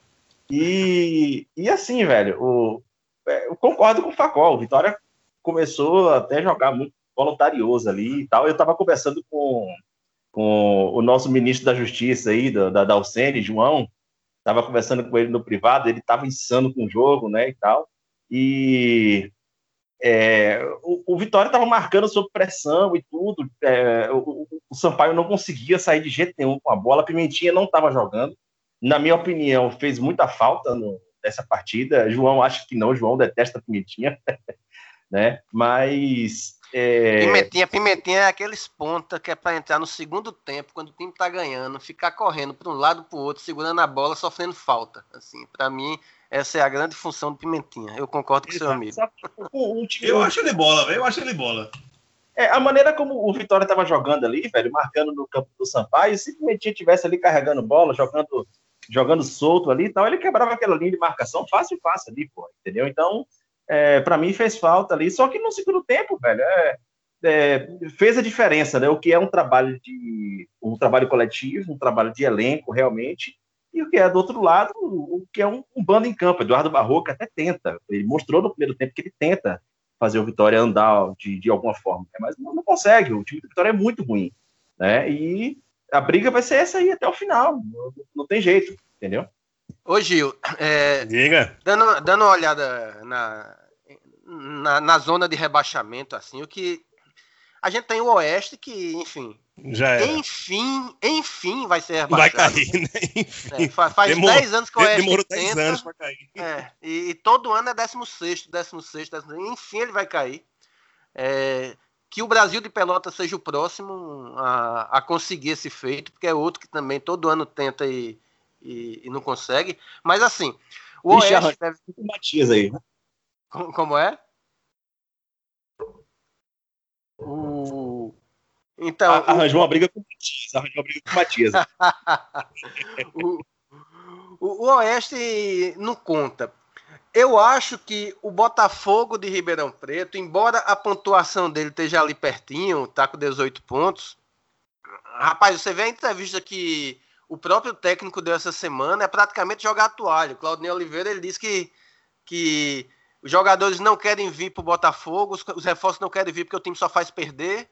E, e assim, velho, o, é, eu concordo com o Facó. O Vitória começou até a jogar muito voluntarioso ali e tal. Eu estava conversando com, com o nosso ministro da Justiça aí, da, da, da Alcene, João. Estava conversando com ele no privado, ele estava insano com o jogo, né, e tal. E é, o, o Vitória estava marcando sob pressão e tudo. É, o, o Sampaio não conseguia sair de jeito nenhum com a bola. A Pimentinha não estava jogando. Na minha opinião, fez muita falta no, nessa partida. João acha que não, João detesta a Pimentinha, [LAUGHS] né? Mas é, Pimentinha, pimentinha é aqueles ponta que é pra entrar no segundo tempo, quando o time tá ganhando, ficar correndo para um lado pro outro, segurando a bola, sofrendo falta. Assim, para mim, essa é a grande função do Pimentinha. Eu concordo com o seu amigo. O, o Eu acho ele bola, velho. Eu acho ele bola. É, a maneira como o Vitória estava jogando ali, velho, marcando no campo do Sampaio, se o Pimentinha tivesse ali carregando bola, jogando, jogando solto ali e tal, ele quebrava aquela linha de marcação fácil, fácil ali, pô, entendeu? Então, é, para mim fez falta ali, só que no segundo tempo, velho, é, é, fez a diferença, né? O que é um trabalho de um trabalho coletivo, um trabalho de elenco realmente, e o que é do outro lado, o que é um, um bando em campo. Eduardo Barroca até tenta, ele mostrou no primeiro tempo que ele tenta fazer o Vitória andar de, de alguma forma, né? mas não, não consegue. O time do Vitória é muito ruim, né? E a briga vai ser essa aí até o final, não, não tem jeito, entendeu? Ô Gil, é, Diga. dando, dando uma olhada na, na, na zona de rebaixamento, assim, o que. A gente tem o Oeste que, enfim, Já era. enfim, enfim vai ser Vai rebaixado. cair, né? Enfim. É, fa- faz Demorou- 10 anos que o Oeste Demorou 10 tenta, anos pra cair. É, e, e todo ano é 16, 16, 16, enfim ele vai cair. É, que o Brasil de Pelotas seja o próximo a, a conseguir esse feito, porque é outro que também todo ano tenta e, e, e não consegue. Mas assim, o Ixi, Oeste deve. o Matias aí, né? Como, como é? O... Então, A- Arranjou uma briga com o Matias, arranjou uma briga com o Matias. [LAUGHS] o, o, o Oeste não conta. Eu acho que o Botafogo de Ribeirão Preto, embora a pontuação dele esteja ali pertinho, tá com 18 pontos. Rapaz, você vê a entrevista que o próprio técnico deu essa semana, é praticamente jogar a toalha. O Claudinei Oliveira ele disse que, que os jogadores não querem vir para o Botafogo, os, os reforços não querem vir porque o time só faz perder.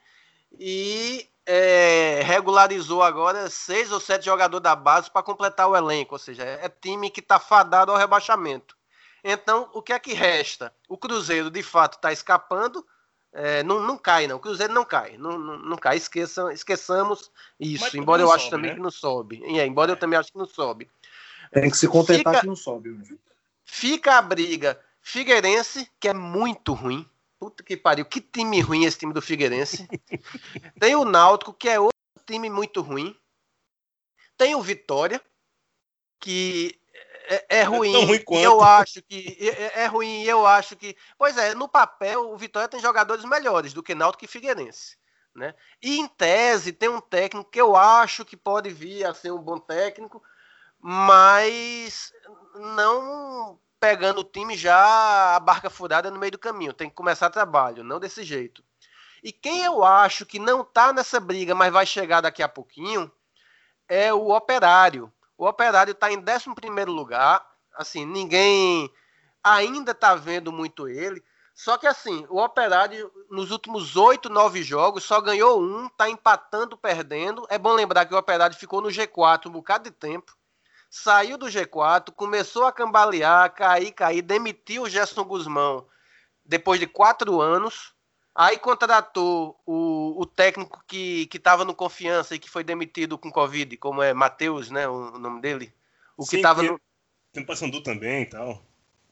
E é, regularizou agora seis ou sete jogadores da base para completar o elenco, ou seja, é time que está fadado ao rebaixamento. Então, o que é que resta? O Cruzeiro, de fato, está escapando. É, não, não cai, não. O Cruzeiro não cai. Não, não, não cai. Esqueçam, esqueçamos isso. Mas embora eu acho sobe, também né? que não sobe. É, embora eu também acho que não sobe. Tem que se contentar Fica- que não sobe. né? Fica a briga Figueirense, que é muito ruim. Puta que pariu. Que time ruim esse time do Figueirense. [LAUGHS] Tem o Náutico, que é outro time muito ruim. Tem o Vitória, que é, é ruim. tão ruim e quanto. Eu acho que é, é ruim. Eu acho que. Pois é, no papel, o Vitória tem jogadores melhores do que Náutico e Figueirense. Né? E em tese, tem um técnico que eu acho que pode vir a ser um bom técnico, mas não pegando o time já a barca furada no meio do caminho. Tem que começar trabalho, não desse jeito. E quem eu acho que não tá nessa briga, mas vai chegar daqui a pouquinho, é o Operário. O Operário está em 11 lugar. Assim, ninguém ainda tá vendo muito ele. Só que assim, o Operário, nos últimos oito, nove jogos, só ganhou um, tá empatando, perdendo. É bom lembrar que o Operário ficou no G4 um bocado de tempo. Saiu do G4, começou a cambalear, cair, cair, demitiu o Gerson Guzmão depois de quatro anos. Aí contratou o, o técnico que estava no confiança e que foi demitido com Covid, como é Matheus, né? O, o nome dele. O que Sim, estava no, Tem o Paysandu também e tal.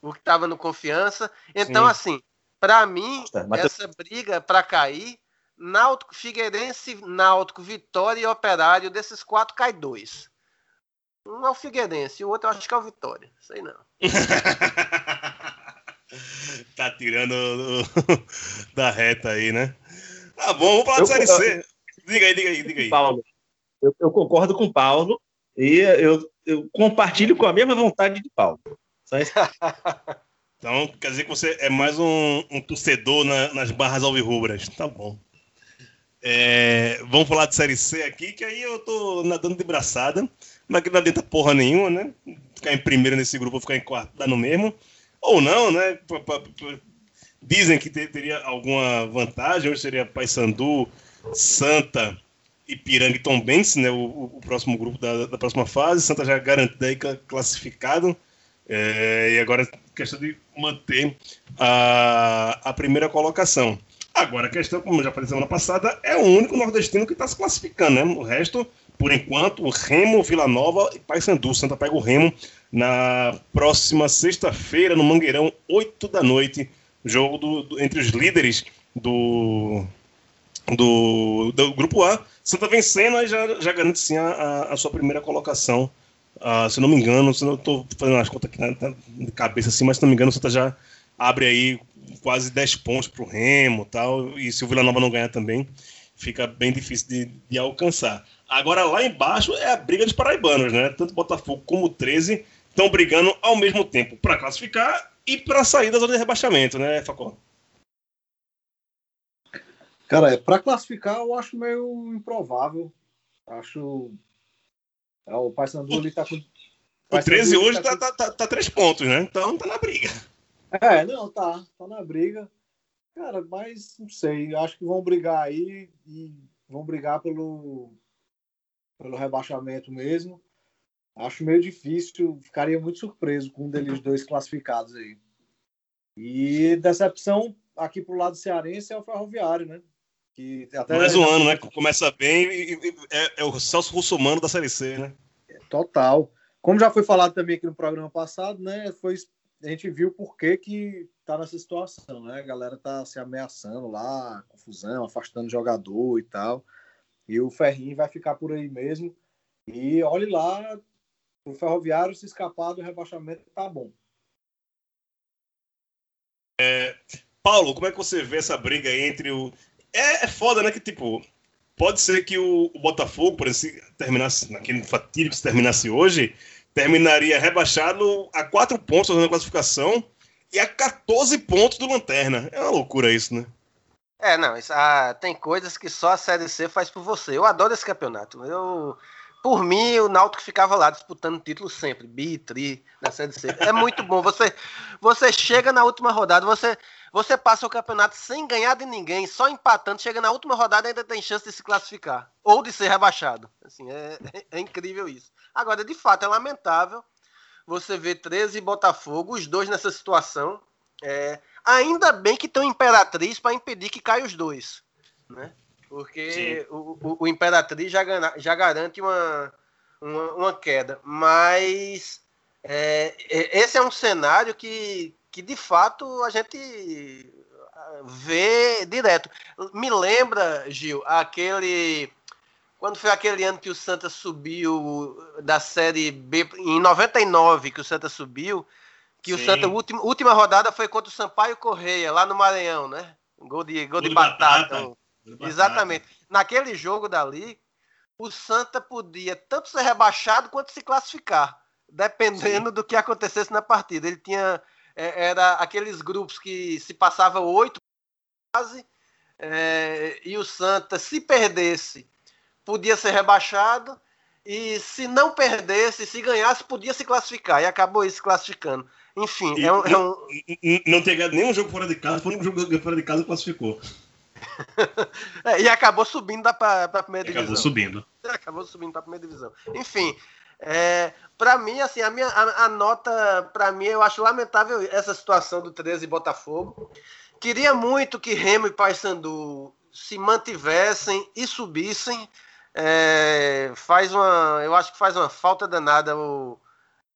o que tava no confiança. Então, Sim. assim, para mim, essa briga para cair, Náutico, Figueirense, Náutico, Vitória e Operário, desses quatro cai dois. Um é o Figueirense, o outro eu acho que é o Vitória. Sei não. [LAUGHS] tá tirando [LAUGHS] da reta aí, né? Tá bom, vamos falar de Série C. Diga aí, diga aí, diga aí. Paulo, eu, eu concordo com o Paulo e eu, eu compartilho com a mesma vontade de Paulo. [LAUGHS] Então, quer dizer que você é mais um, um torcedor na- nas barras alvirrubras. Tá bom. É, vamos falar de Série C aqui, que aí eu tô nadando de braçada, mas que não adianta porra nenhuma, né? Ficar em primeiro nesse grupo ou ficar em quarto, dá no mesmo. Ou não, né? P- p- p- Dizem que te- teria alguma vantagem, hoje seria Paysandu, Santa, Ipiranga e Tombense, né? O, o- próximo grupo da, da próxima fase. Santa já cla- classificado. É, e agora questão de manter a, a primeira colocação. Agora, a questão, como eu já falei semana passada, é o único nordestino que está se classificando, né? O resto, por enquanto, o Remo, Vila Nova e Paysandu. Santa pega o Remo na próxima sexta-feira, no Mangueirão, 8 da noite. Jogo do- do- entre os líderes do, do, do Grupo A. Santa vencendo, aí já, já garante sim a, a- sua primeira colocação. Ah, se eu não me engano, se não estou fazendo as contas aqui na, na- de cabeça assim, mas se não me engano, o Santa já abre aí quase 10 pontos para o Remo tal. E se o Vila Nova não ganhar também, fica bem difícil de, de alcançar. Agora lá embaixo é a briga dos paraibanos, né? Tanto Botafogo como o 13 estão brigando ao mesmo tempo para classificar e para sair da zona de rebaixamento, né, Facó? Cara, é, para classificar eu acho meio improvável. Acho. É, o Paysandu ali tá com. O 13 Paysandu hoje tá tá, tá, tá, tá três pontos, né? Então tá na briga. É, não, tá. Tá na briga. Cara, mas não sei. Acho que vão brigar aí e vão brigar pelo, pelo rebaixamento mesmo. Acho meio difícil. Ficaria muito surpreso com um deles dois classificados aí. E decepção aqui pro lado cearense é o Ferroviário, né? Que até Mais um ano, né? Começa bem e, e- é, é o Celso Russomano da Série C, né? Total. Como já foi falado também aqui no programa passado, né? Foi, a gente viu por que, que tá nessa situação, né? A galera tá se ameaçando lá, confusão, afastando jogador e tal. E o Ferrinho vai ficar por aí mesmo. E olhe lá, o Ferroviário se escapar do rebaixamento tá bom. Paulo, como é que você vê essa briga entre o. É, é foda, né? Que tipo, pode ser que o, o Botafogo, por exemplo, se terminasse naquele fatídico se terminasse hoje, terminaria rebaixado a quatro pontos na classificação e a 14 pontos do Lanterna. É uma loucura isso, né? É, não, isso, ah, tem coisas que só a Série C faz por você. Eu adoro esse campeonato. Eu, por mim, o Náutico ficava lá disputando título sempre, bi, tri, na Série C. É muito bom. Você, você chega na última rodada, você Você passa o campeonato sem ganhar de ninguém, só empatando, chega na última rodada e ainda tem chance de se classificar. Ou de ser rebaixado. Assim, é, é incrível isso. Agora, de fato, é lamentável você ver 13 e Botafogo, os dois nessa situação. É, ainda bem que tem o Imperatriz para impedir que caia os dois. Né? Porque o, o, o, Imperatriz já, já garante uma, uma, uma queda. Mas é, esse é um cenário que, que de fato a gente vê direto. Me lembra, Gil, aquele. Quando foi aquele ano que o Santa subiu da Série B, em 99 que o Santa subiu, que Sim. o Santa, última, última rodada foi contra o Sampaio Correia, lá no Maranhão, né? Gol de, gol, gol de, batata. batata. Exatamente. Naquele jogo dali, o Santa podia tanto ser rebaixado quanto se classificar, dependendo Sim. do que acontecesse na partida. Ele tinha é, era aqueles grupos que se passava oito quase é, e o Santa se perdesse podia ser rebaixado e se não perdesse, se ganhasse, podia se classificar e acabou isso classificando. Enfim, e, é um, é um... Não, ganhado nenhum jogo fora de casa, foi um jogo fora de casa classificou. [LAUGHS] é, e acabou subindo para a primeira divisão. Acabou subindo. Acabou subindo para a primeira divisão. Enfim, é, para mim, assim, a, minha, a, a nota, para mim, eu acho lamentável essa situação do 13 e Botafogo. Queria muito que Remo e Paysandu se mantivessem e subissem. É, faz uma, eu acho que faz uma falta danada o,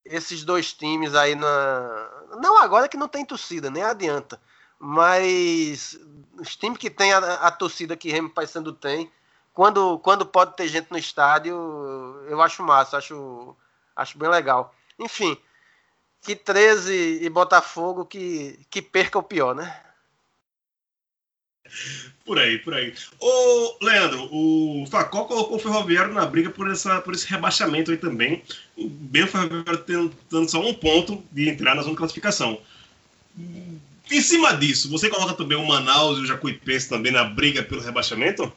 esses dois times aí na. Não agora que não tem torcida, nem adianta. Mas os times que tem a, a torcida que Remo Paysandu tem, quando, quando pode ter gente no estádio, eu acho massa, acho, acho bem legal. Enfim, que 13 e Botafogo que, que perca o pior, né? Por aí, por aí. Ô, Leandro, o Facó colocou o Ferroviário na briga por, essa, por esse rebaixamento aí também. Bem o Ferroviário tendo só um ponto de entrar na zona de classificação. Em cima disso, você coloca também o Manaus e o Jacuipense também na briga pelo rebaixamento?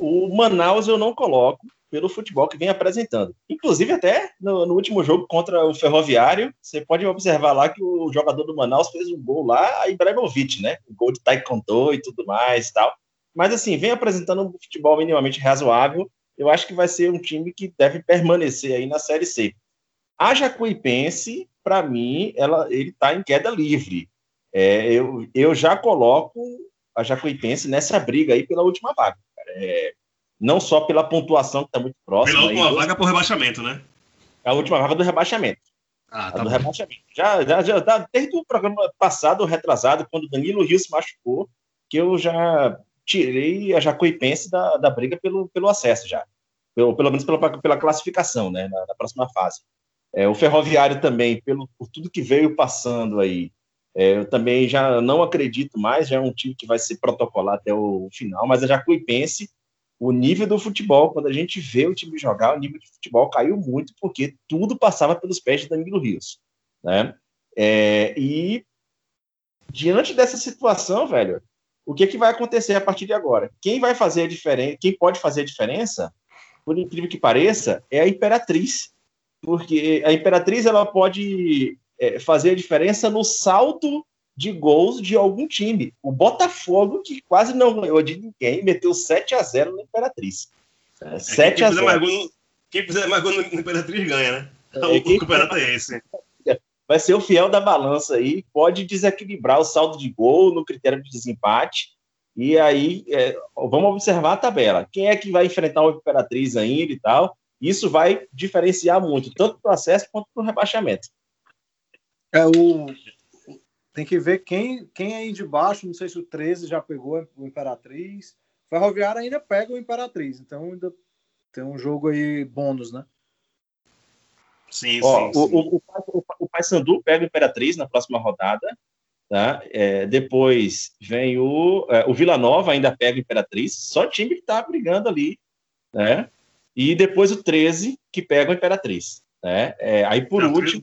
O Manaus eu não coloco pelo futebol que vem apresentando. Inclusive, até no, no, último jogo contra o Ferroviário, você pode observar lá que o jogador do Manaus fez um gol lá, a Ibrahimovic, né? Gol de Taekwondo e tudo mais e tal. Mas, assim, vem apresentando um futebol minimamente razoável. Eu acho que vai ser um time que deve permanecer aí na Série C. A Jacuipense, para mim, ela, ele está em queda livre. É, eu, eu já coloco a Jacuipense nessa briga aí pela última vaga. É, não só pela pontuação que está muito próxima. Pela última aí, vaga para o rebaixamento, né? A última vaga do rebaixamento. Ah, tá do rebaixamento. Já, já, já, tá desde o programa passado, retrasado, quando Danilo Rio se machucou, que eu já tirei a Jacuipense da, da briga pelo, pelo acesso já. Pelo, pelo menos pela, pela classificação, né? Na, na próxima fase. É, o Ferroviário também, pelo, por tudo que veio passando aí, é, eu também já não acredito mais, já é um time que vai se protocolar até o final, mas a Jacuipense o nível do futebol, quando a gente vê o time jogar, o nível de futebol caiu muito, porque tudo passava pelos pés de Danilo Rios. Né? É, e diante dessa situação, velho, o que, que vai acontecer a partir de agora? Quem vai fazer a diferença, quem pode fazer a diferença, por incrível que pareça, é a Imperatriz. Porque a Imperatriz ela pode é, fazer a diferença no salto de gols de algum time. O Botafogo, que quase não ganhou de ninguém, meteu 7 a 0 na Imperatriz. É, 7 é, a 0 gol, quem fizer mais gol na Imperatriz ganha, né? É, o quem... campeonato é esse. [LAUGHS] Vai ser o fiel da balança aí, pode desequilibrar o saldo de gol no critério de desempate. E aí, é, vamos observar a tabela. Quem é que vai enfrentar o Imperatriz ainda e tal? Isso vai diferenciar muito, tanto para o acesso quanto para o rebaixamento. É, o, tem que ver quem, quem aí de baixo, não sei se o 13 já pegou o Imperatriz. Ferroviária ainda pega o Imperatriz, então ainda tem um jogo aí bônus, né? Sim, Ó, sim, o, sim. O, o, o Paysandu pega o Imperatriz na próxima rodada, tá? É, depois vem o, é, o Vila Nova ainda pega o Imperatriz, só time que tá brigando ali, né? E depois o 13 que pega o Imperatriz, né? É, aí por Não, último...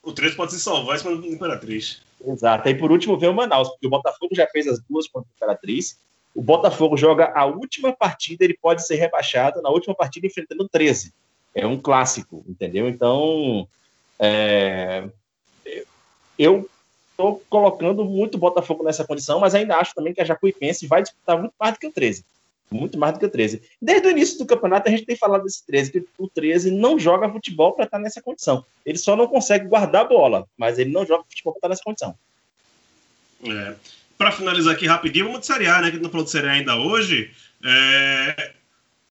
O 13 pode se salvar em do Imperatriz. Exato. Aí por último vem o Manaus, porque o Botafogo já fez as duas contra a Imperatriz. O Botafogo joga a última partida, ele pode ser rebaixado na última partida enfrentando 13. É um clássico, entendeu? Então, é, eu estou colocando muito o Botafogo nessa condição, mas ainda acho também que a Jacuipense vai disputar muito mais do que o 13. Muito mais do que o 13. Desde o início do campeonato, a gente tem falado desse 13, que o 13 não joga futebol para estar nessa condição. Ele só não consegue guardar a bola, mas ele não joga futebol para estar nessa condição. É. Para finalizar aqui rapidinho, vamos de Série A, né? Que não falou de Série A ainda hoje. É...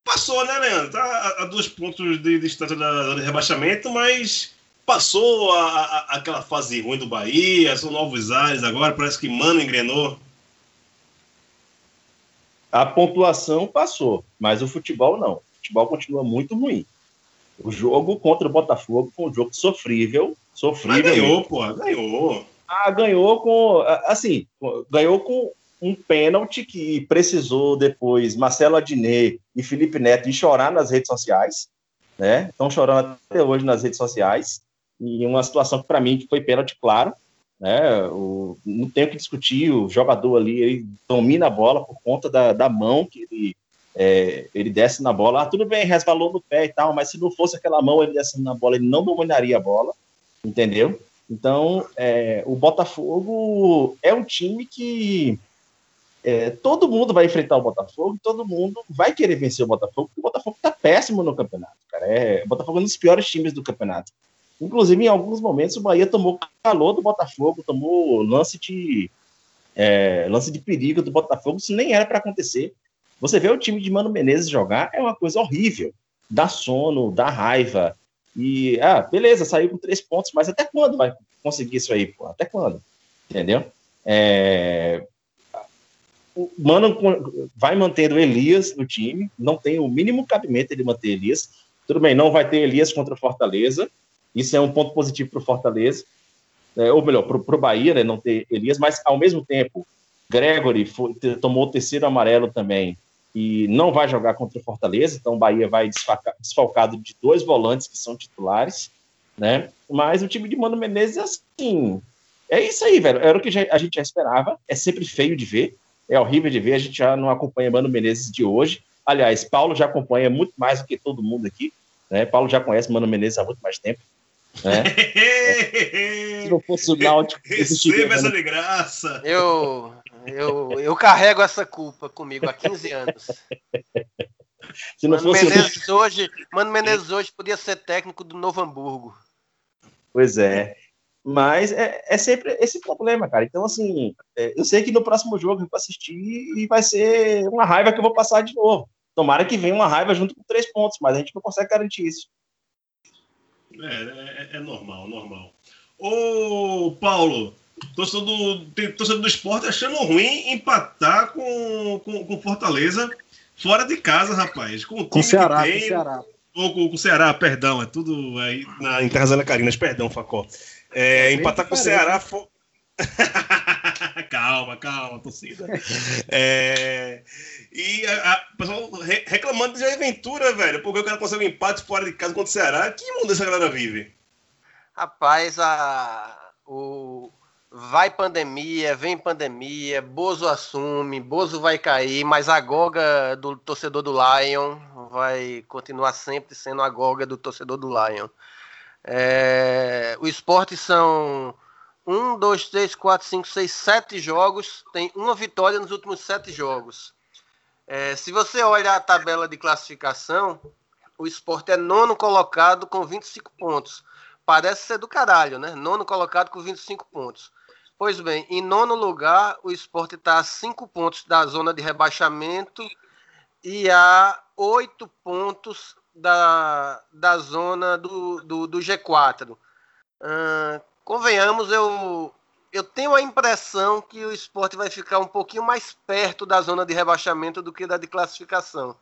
Passou, né, Leandro? Tá a, dois pontos de distância de rebaixamento, mas passou a, a, aquela fase ruim do Bahia, são novos ares agora, parece que Mano engrenou. A pontuação passou, mas o futebol não. O futebol continua muito ruim. O jogo contra o Botafogo foi um jogo sofrível. Sofrível. Mas ganhou, pô, ganhou. Ah, ganhou com. Assim, ganhou com um pênalti que precisou depois Marcelo Adnet e Felipe Neto de chorar nas redes sociais, né? Estão chorando até hoje nas redes sociais. E uma situação que, para mim, foi pênalti claro. Né? O, não tem o que discutir, o jogador ali ele domina a bola por conta da, da mão que ele, é, ele desce na bola. Ah, tudo bem, resvalou no pé e tal, mas se não fosse aquela mão ele descendo na bola, ele não dominaria a bola, entendeu? Então, é, o Botafogo é um time que é, todo mundo vai enfrentar o Botafogo, todo mundo vai querer vencer o Botafogo, porque o Botafogo está péssimo no campeonato, cara. É, o Botafogo é um dos piores times do campeonato. Inclusive, em alguns momentos, o Bahia tomou calor do Botafogo, tomou lance de é, lance de perigo do Botafogo, isso nem era para acontecer. Você vê o time de Mano Menezes jogar, é uma coisa horrível. Dá sono, dá raiva. E, ah, beleza, saiu com três pontos, mas até quando vai conseguir isso aí? Pô? Até quando? Entendeu? É... O Mano vai mantendo Elias no time, não tem o mínimo cabimento ele manter Elias. Tudo bem, não vai ter Elias contra o Fortaleza, isso é um ponto positivo para o Fortaleza, é, ou melhor, para o Bahia, né, não ter Elias, mas ao mesmo tempo, Gregory foi, tomou o terceiro amarelo também e não vai jogar contra o Fortaleza, então o Bahia vai desfalcado de dois volantes que são titulares, né? Mas o time de Mano Menezes, assim, é isso aí, velho. Era o que a gente já esperava. É sempre feio de ver, é horrível de ver. A gente já não acompanha Mano Menezes de hoje. Aliás, Paulo já acompanha muito mais do que todo mundo aqui. Né? Paulo já conhece Mano Menezes há muito mais tempo. Né? [LAUGHS] Se não fosse o Náutico. [LAUGHS] Receba essa de graça. Eu, eu, eu carrego essa culpa comigo há 15 anos. Se não Mano, fosse Menezes o... hoje, Mano Menezes hoje podia ser técnico do Novo Hamburgo. Pois é. Mas é, é sempre esse problema, cara. Então, assim, é, eu sei que no próximo jogo eu vou assistir e vai ser uma raiva que eu vou passar de novo. Tomara que venha uma raiva junto com três pontos, mas a gente não consegue garantir isso. É, é, é normal, normal. Ô, Paulo, torcedor do, torcedor do esporte achando ruim empatar com, com, com Fortaleza fora de casa, rapaz. Com o com Ceará, tem, com Ceará. Ou com, com Ceará, perdão, é tudo aí na, em Terras Carinas, perdão, Facó. É, empatar com o Ceará. For... [LAUGHS] calma, calma, torcida. É, e o pessoal reclamando de aventura, velho, porque o cara consegue um empate fora de casa contra o Ceará. Que mundo essa galera vive? Rapaz, a, o, vai pandemia, vem pandemia, Bozo assume, Bozo vai cair, mas a goga do torcedor do Lion vai continuar sempre sendo a goga do torcedor do Lion. É, o esporte são um, dois, três, quatro, cinco, seis, sete jogos. Tem uma vitória nos últimos sete jogos. É, se você olhar a tabela de classificação, o esporte é nono colocado com 25 pontos. Parece ser do caralho, né? Nono colocado com 25 pontos. Pois bem, em nono lugar, o esporte está a 5 pontos da zona de rebaixamento e a 8 pontos da, da zona do, do, do G4. Uh, convenhamos, eu, eu tenho a impressão que o esporte vai ficar um pouquinho mais perto da zona de rebaixamento do que da de classificação.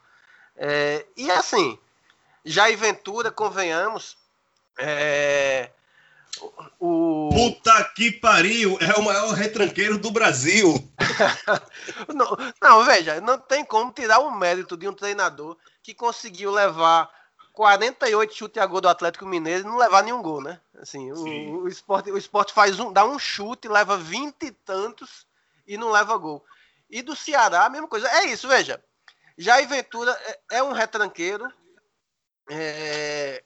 É, e assim, Jair Ventura, convenhamos, é, o... Puta que pariu! É o maior retranqueiro do Brasil! [LAUGHS] não, não, veja, não tem como tirar o mérito de um treinador que conseguiu levar 48 chutes a gol do Atlético Mineiro e não levar nenhum gol, né? Assim, o, o, esporte, o esporte faz um, dá um chute, leva 20 e tantos e não leva gol. E do Ceará, a mesma coisa. É isso, veja. Jair Ventura é, é um retranqueiro. É,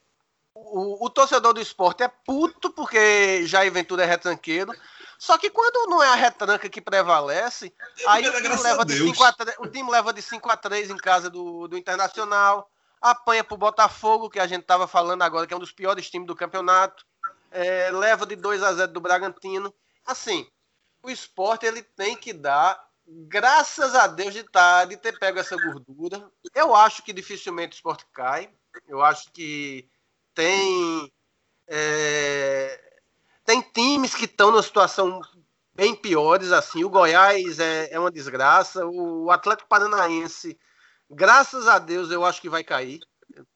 o, o, torcedor do esporte é puto porque Jair Ventura é retranqueiro. Só que quando não é a retranca que prevalece, aí o Cara, time, leva de Deus. 5 a 3, o time leva de 5 a 3 em casa do, do Internacional, apanha pro Botafogo, que a gente tava falando agora, que é um dos piores times do campeonato, é, leva de 2 a 0 do Bragantino. Assim, o esporte ele tem que dar, graças a Deus de, tá, de ter pego essa gordura. Eu acho que dificilmente o esporte cai. Eu acho que tem. é, tem times que estão numa situação bem piores, assim. O Goiás é, é uma desgraça. O Atlético Paranaense, graças a Deus, eu acho que vai cair.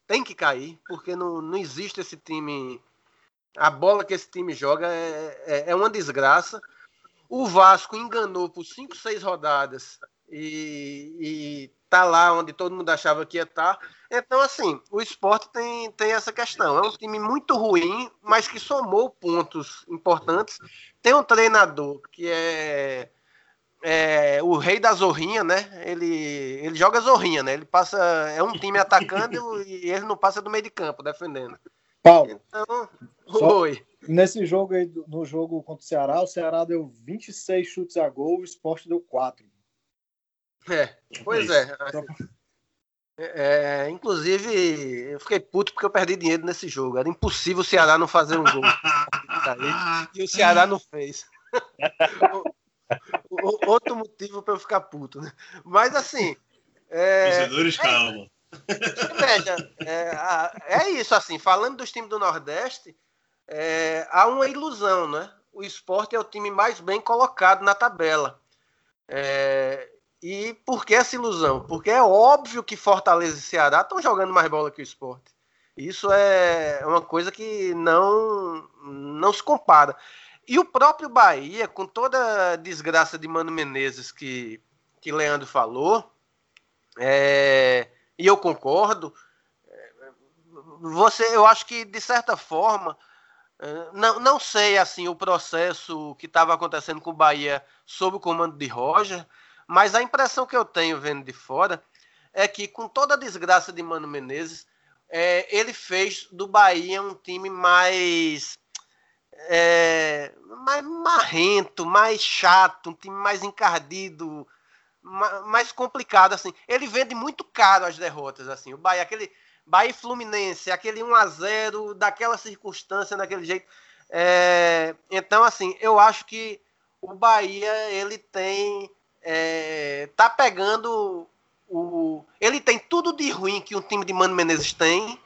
Tem que cair, porque não, não existe esse time. A bola que esse time joga é, é, é uma desgraça. O Vasco enganou por 5, 6 rodadas e, e tá lá onde todo mundo achava que ia estar. Então, assim, o esporte tem, tem essa questão. É um time muito ruim, mas que somou pontos importantes. Tem um treinador que é, é o rei da zorrinha, né? Ele, ele joga zorrinha, né? Ele passa. É um time atacando [LAUGHS] e ele não passa do meio de campo, defendendo. Paulo, Então, oi. nesse jogo aí, no jogo contra o Ceará, o Ceará deu 26 chutes a gol, o Sport deu 4. É, pois é. É, inclusive, eu fiquei puto porque eu perdi dinheiro nesse jogo. Era impossível o Ceará não fazer um gol. [LAUGHS] e o Ceará não fez. [LAUGHS] Outro motivo para eu ficar puto, né? Mas assim. É, Torcedores, calma. veja, é, é isso, assim, falando dos times do Nordeste, é, há uma ilusão, né? O esporte é o time mais bem colocado na tabela. É, e por que essa ilusão? Porque é óbvio que Fortaleza e Ceará estão jogando mais bola que o esporte. Isso é uma coisa que não, não se compara. E o próprio Bahia, com toda a desgraça de Mano Menezes que, que Leandro falou, é, e eu concordo, é, você, eu acho que de certa forma, é, não, não sei assim o processo que estava acontecendo com o Bahia sob o comando de Roger, mas a impressão que eu tenho vendo de fora é que com toda a desgraça de Mano Menezes, é, ele fez do Bahia um time mais é, mais marrento, mais chato, um time mais encardido, ma- mais complicado assim. Ele vende muito caro as derrotas assim. O Bahia, aquele Bahia e Fluminense, aquele 1 a 0 daquela circunstância, daquele jeito. É, então assim, eu acho que o Bahia ele tem é, tá pegando o ele tem tudo de ruim que um time de Mano Menezes tem,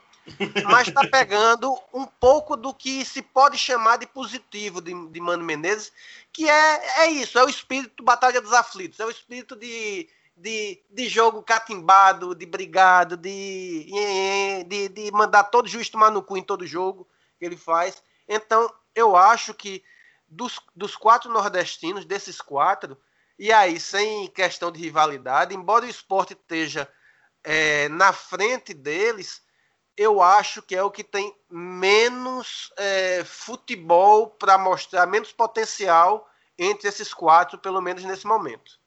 mas tá pegando um pouco do que se pode chamar de positivo de, de Mano Menezes, que é, é isso, é o espírito Batalha dos Aflitos, é o espírito de, de, de jogo catimbado, de brigado, de, de, de mandar todo juiz tomar no cu em todo jogo que ele faz. Então, eu acho que dos, dos quatro nordestinos, desses quatro, e aí, sem questão de rivalidade, embora o esporte esteja é, na frente deles, eu acho que é o que tem menos é, futebol para mostrar, menos potencial entre esses quatro, pelo menos nesse momento.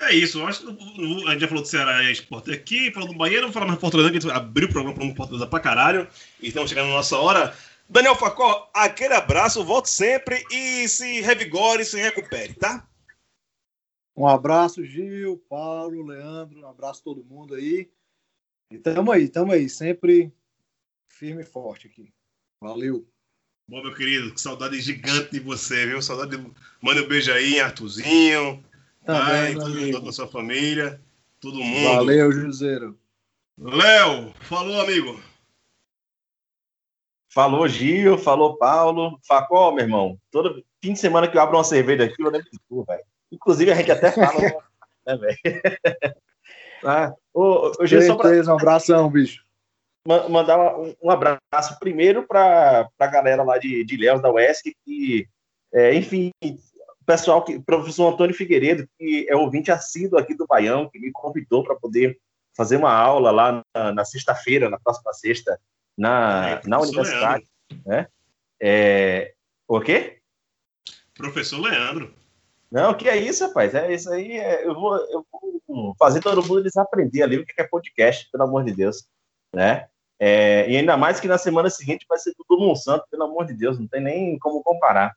É isso, acho a gente já falou do Ceará e Esporte aqui, falou do Bahia, não falar mais Fortaleza, que a gente abriu o programa para Fortaleza pra caralho, e estamos chegando na nossa hora. Daniel Facó, aquele abraço, volte sempre e se revigore, se recupere, tá? Um abraço, Gil, Paulo, Leandro, um abraço a todo mundo aí. E tamo aí, tamo aí, sempre firme e forte aqui. Valeu. Bom, meu querido, que saudade gigante de você, viu? Saudade de... Manda um beijo aí em Artuzinho, Também, ai, meu todo amigo. mundo da sua família, todo mundo. Valeu, Juseiro. Léo, falou, amigo. Falou Gil, falou Paulo. Facó, meu irmão. Todo fim de semana que eu abro uma cerveja aqui, eu lembro de tu, velho. Inclusive, a gente até fala, [LAUGHS] né, velho? Ah, ô, ô, só pra um abração, bicho. ma- mandar um, um abraço primeiro para a galera lá de, de Léus, da UESC, que, é, enfim, o pessoal, que, professor Antônio Figueiredo, que é ouvinte assíduo aqui do Baião, que me convidou para poder fazer uma aula lá na, na sexta-feira, na próxima sexta, na, É, na universidade. Né? É, o quê? Professor Leandro. Não, que é isso, rapaz? É isso aí. é- eu, vou, eu vou fazer todo mundo desaprender ali o que é podcast, pelo amor de Deus, né? É, e ainda mais que na semana seguinte vai ser tudo Monsanto, pelo amor de Deus, não tem nem como comparar.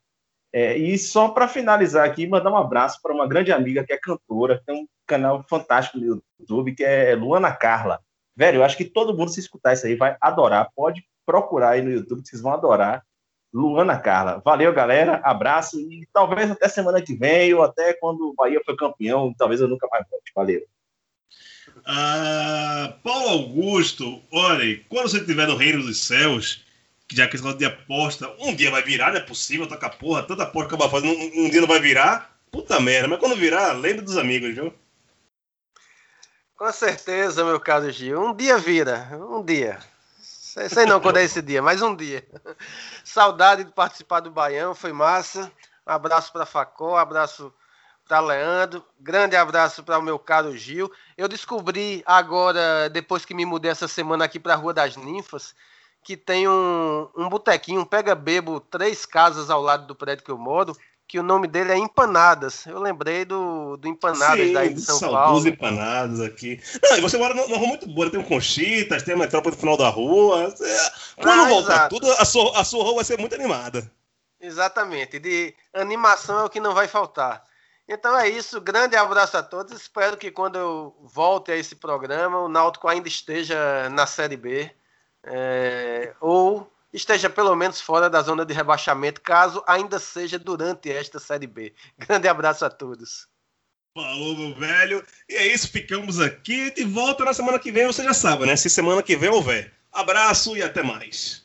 É, e só para finalizar aqui, mandar um abraço para uma grande amiga que é cantora, que tem um canal fantástico no YouTube, que é Luana Carla. Velho, eu acho que todo mundo, se escutar isso aí, vai adorar. Pode procurar aí no YouTube, vocês vão adorar. Luana Carla. Valeu, galera. Abraço e talvez até semana que vem ou até quando o Bahia for campeão. Talvez eu nunca mais volte. Valeu. Ah, Paulo Augusto, olha, quando você estiver no reino dos céus, que já que esse negócio de aposta, um dia vai virar, não é possível, toca porra, tanta porra que eu vou fazer, um, um dia não vai virar, puta merda, mas quando virar, lembre dos amigos, viu? Com certeza, meu caro Gil. Um dia vira, um dia. Sei, não quando é esse dia, mas um dia. Saudade de participar do Baião, foi massa. Um abraço para Facó, um abraço para Leandro, grande abraço para o meu caro Gil. Eu descobri agora, depois que me mudei essa semana aqui para a Rua das Ninfas, que tem um, um botequinho, um pega-bebo, três casas ao lado do prédio que eu moro, que o nome dele é Empanadas. Eu lembrei do, do Empanadas Sim, daí de São Paulo. empanadas aqui. Não, e você mora numa rua muito boa, tem um Conchitas, tem a metrópole no final da rua. Você- Quando Ah, voltar exato. tudo, a sua, a sua rua vai ser muito animada. Exatamente. De animação é o que não vai faltar. Então é isso. Grande abraço a todos. Espero que quando eu volte a esse programa, o Náutico ainda esteja na Série B. é, ou esteja pelo menos fora da zona de rebaixamento, caso ainda seja durante esta Série B. [LAUGHS] Grande abraço a todos. Falou, meu velho. E é isso, ficamos aqui. De volta na semana que vem, você já sabe, né? Se semana que vem houver. Abraço e até mais.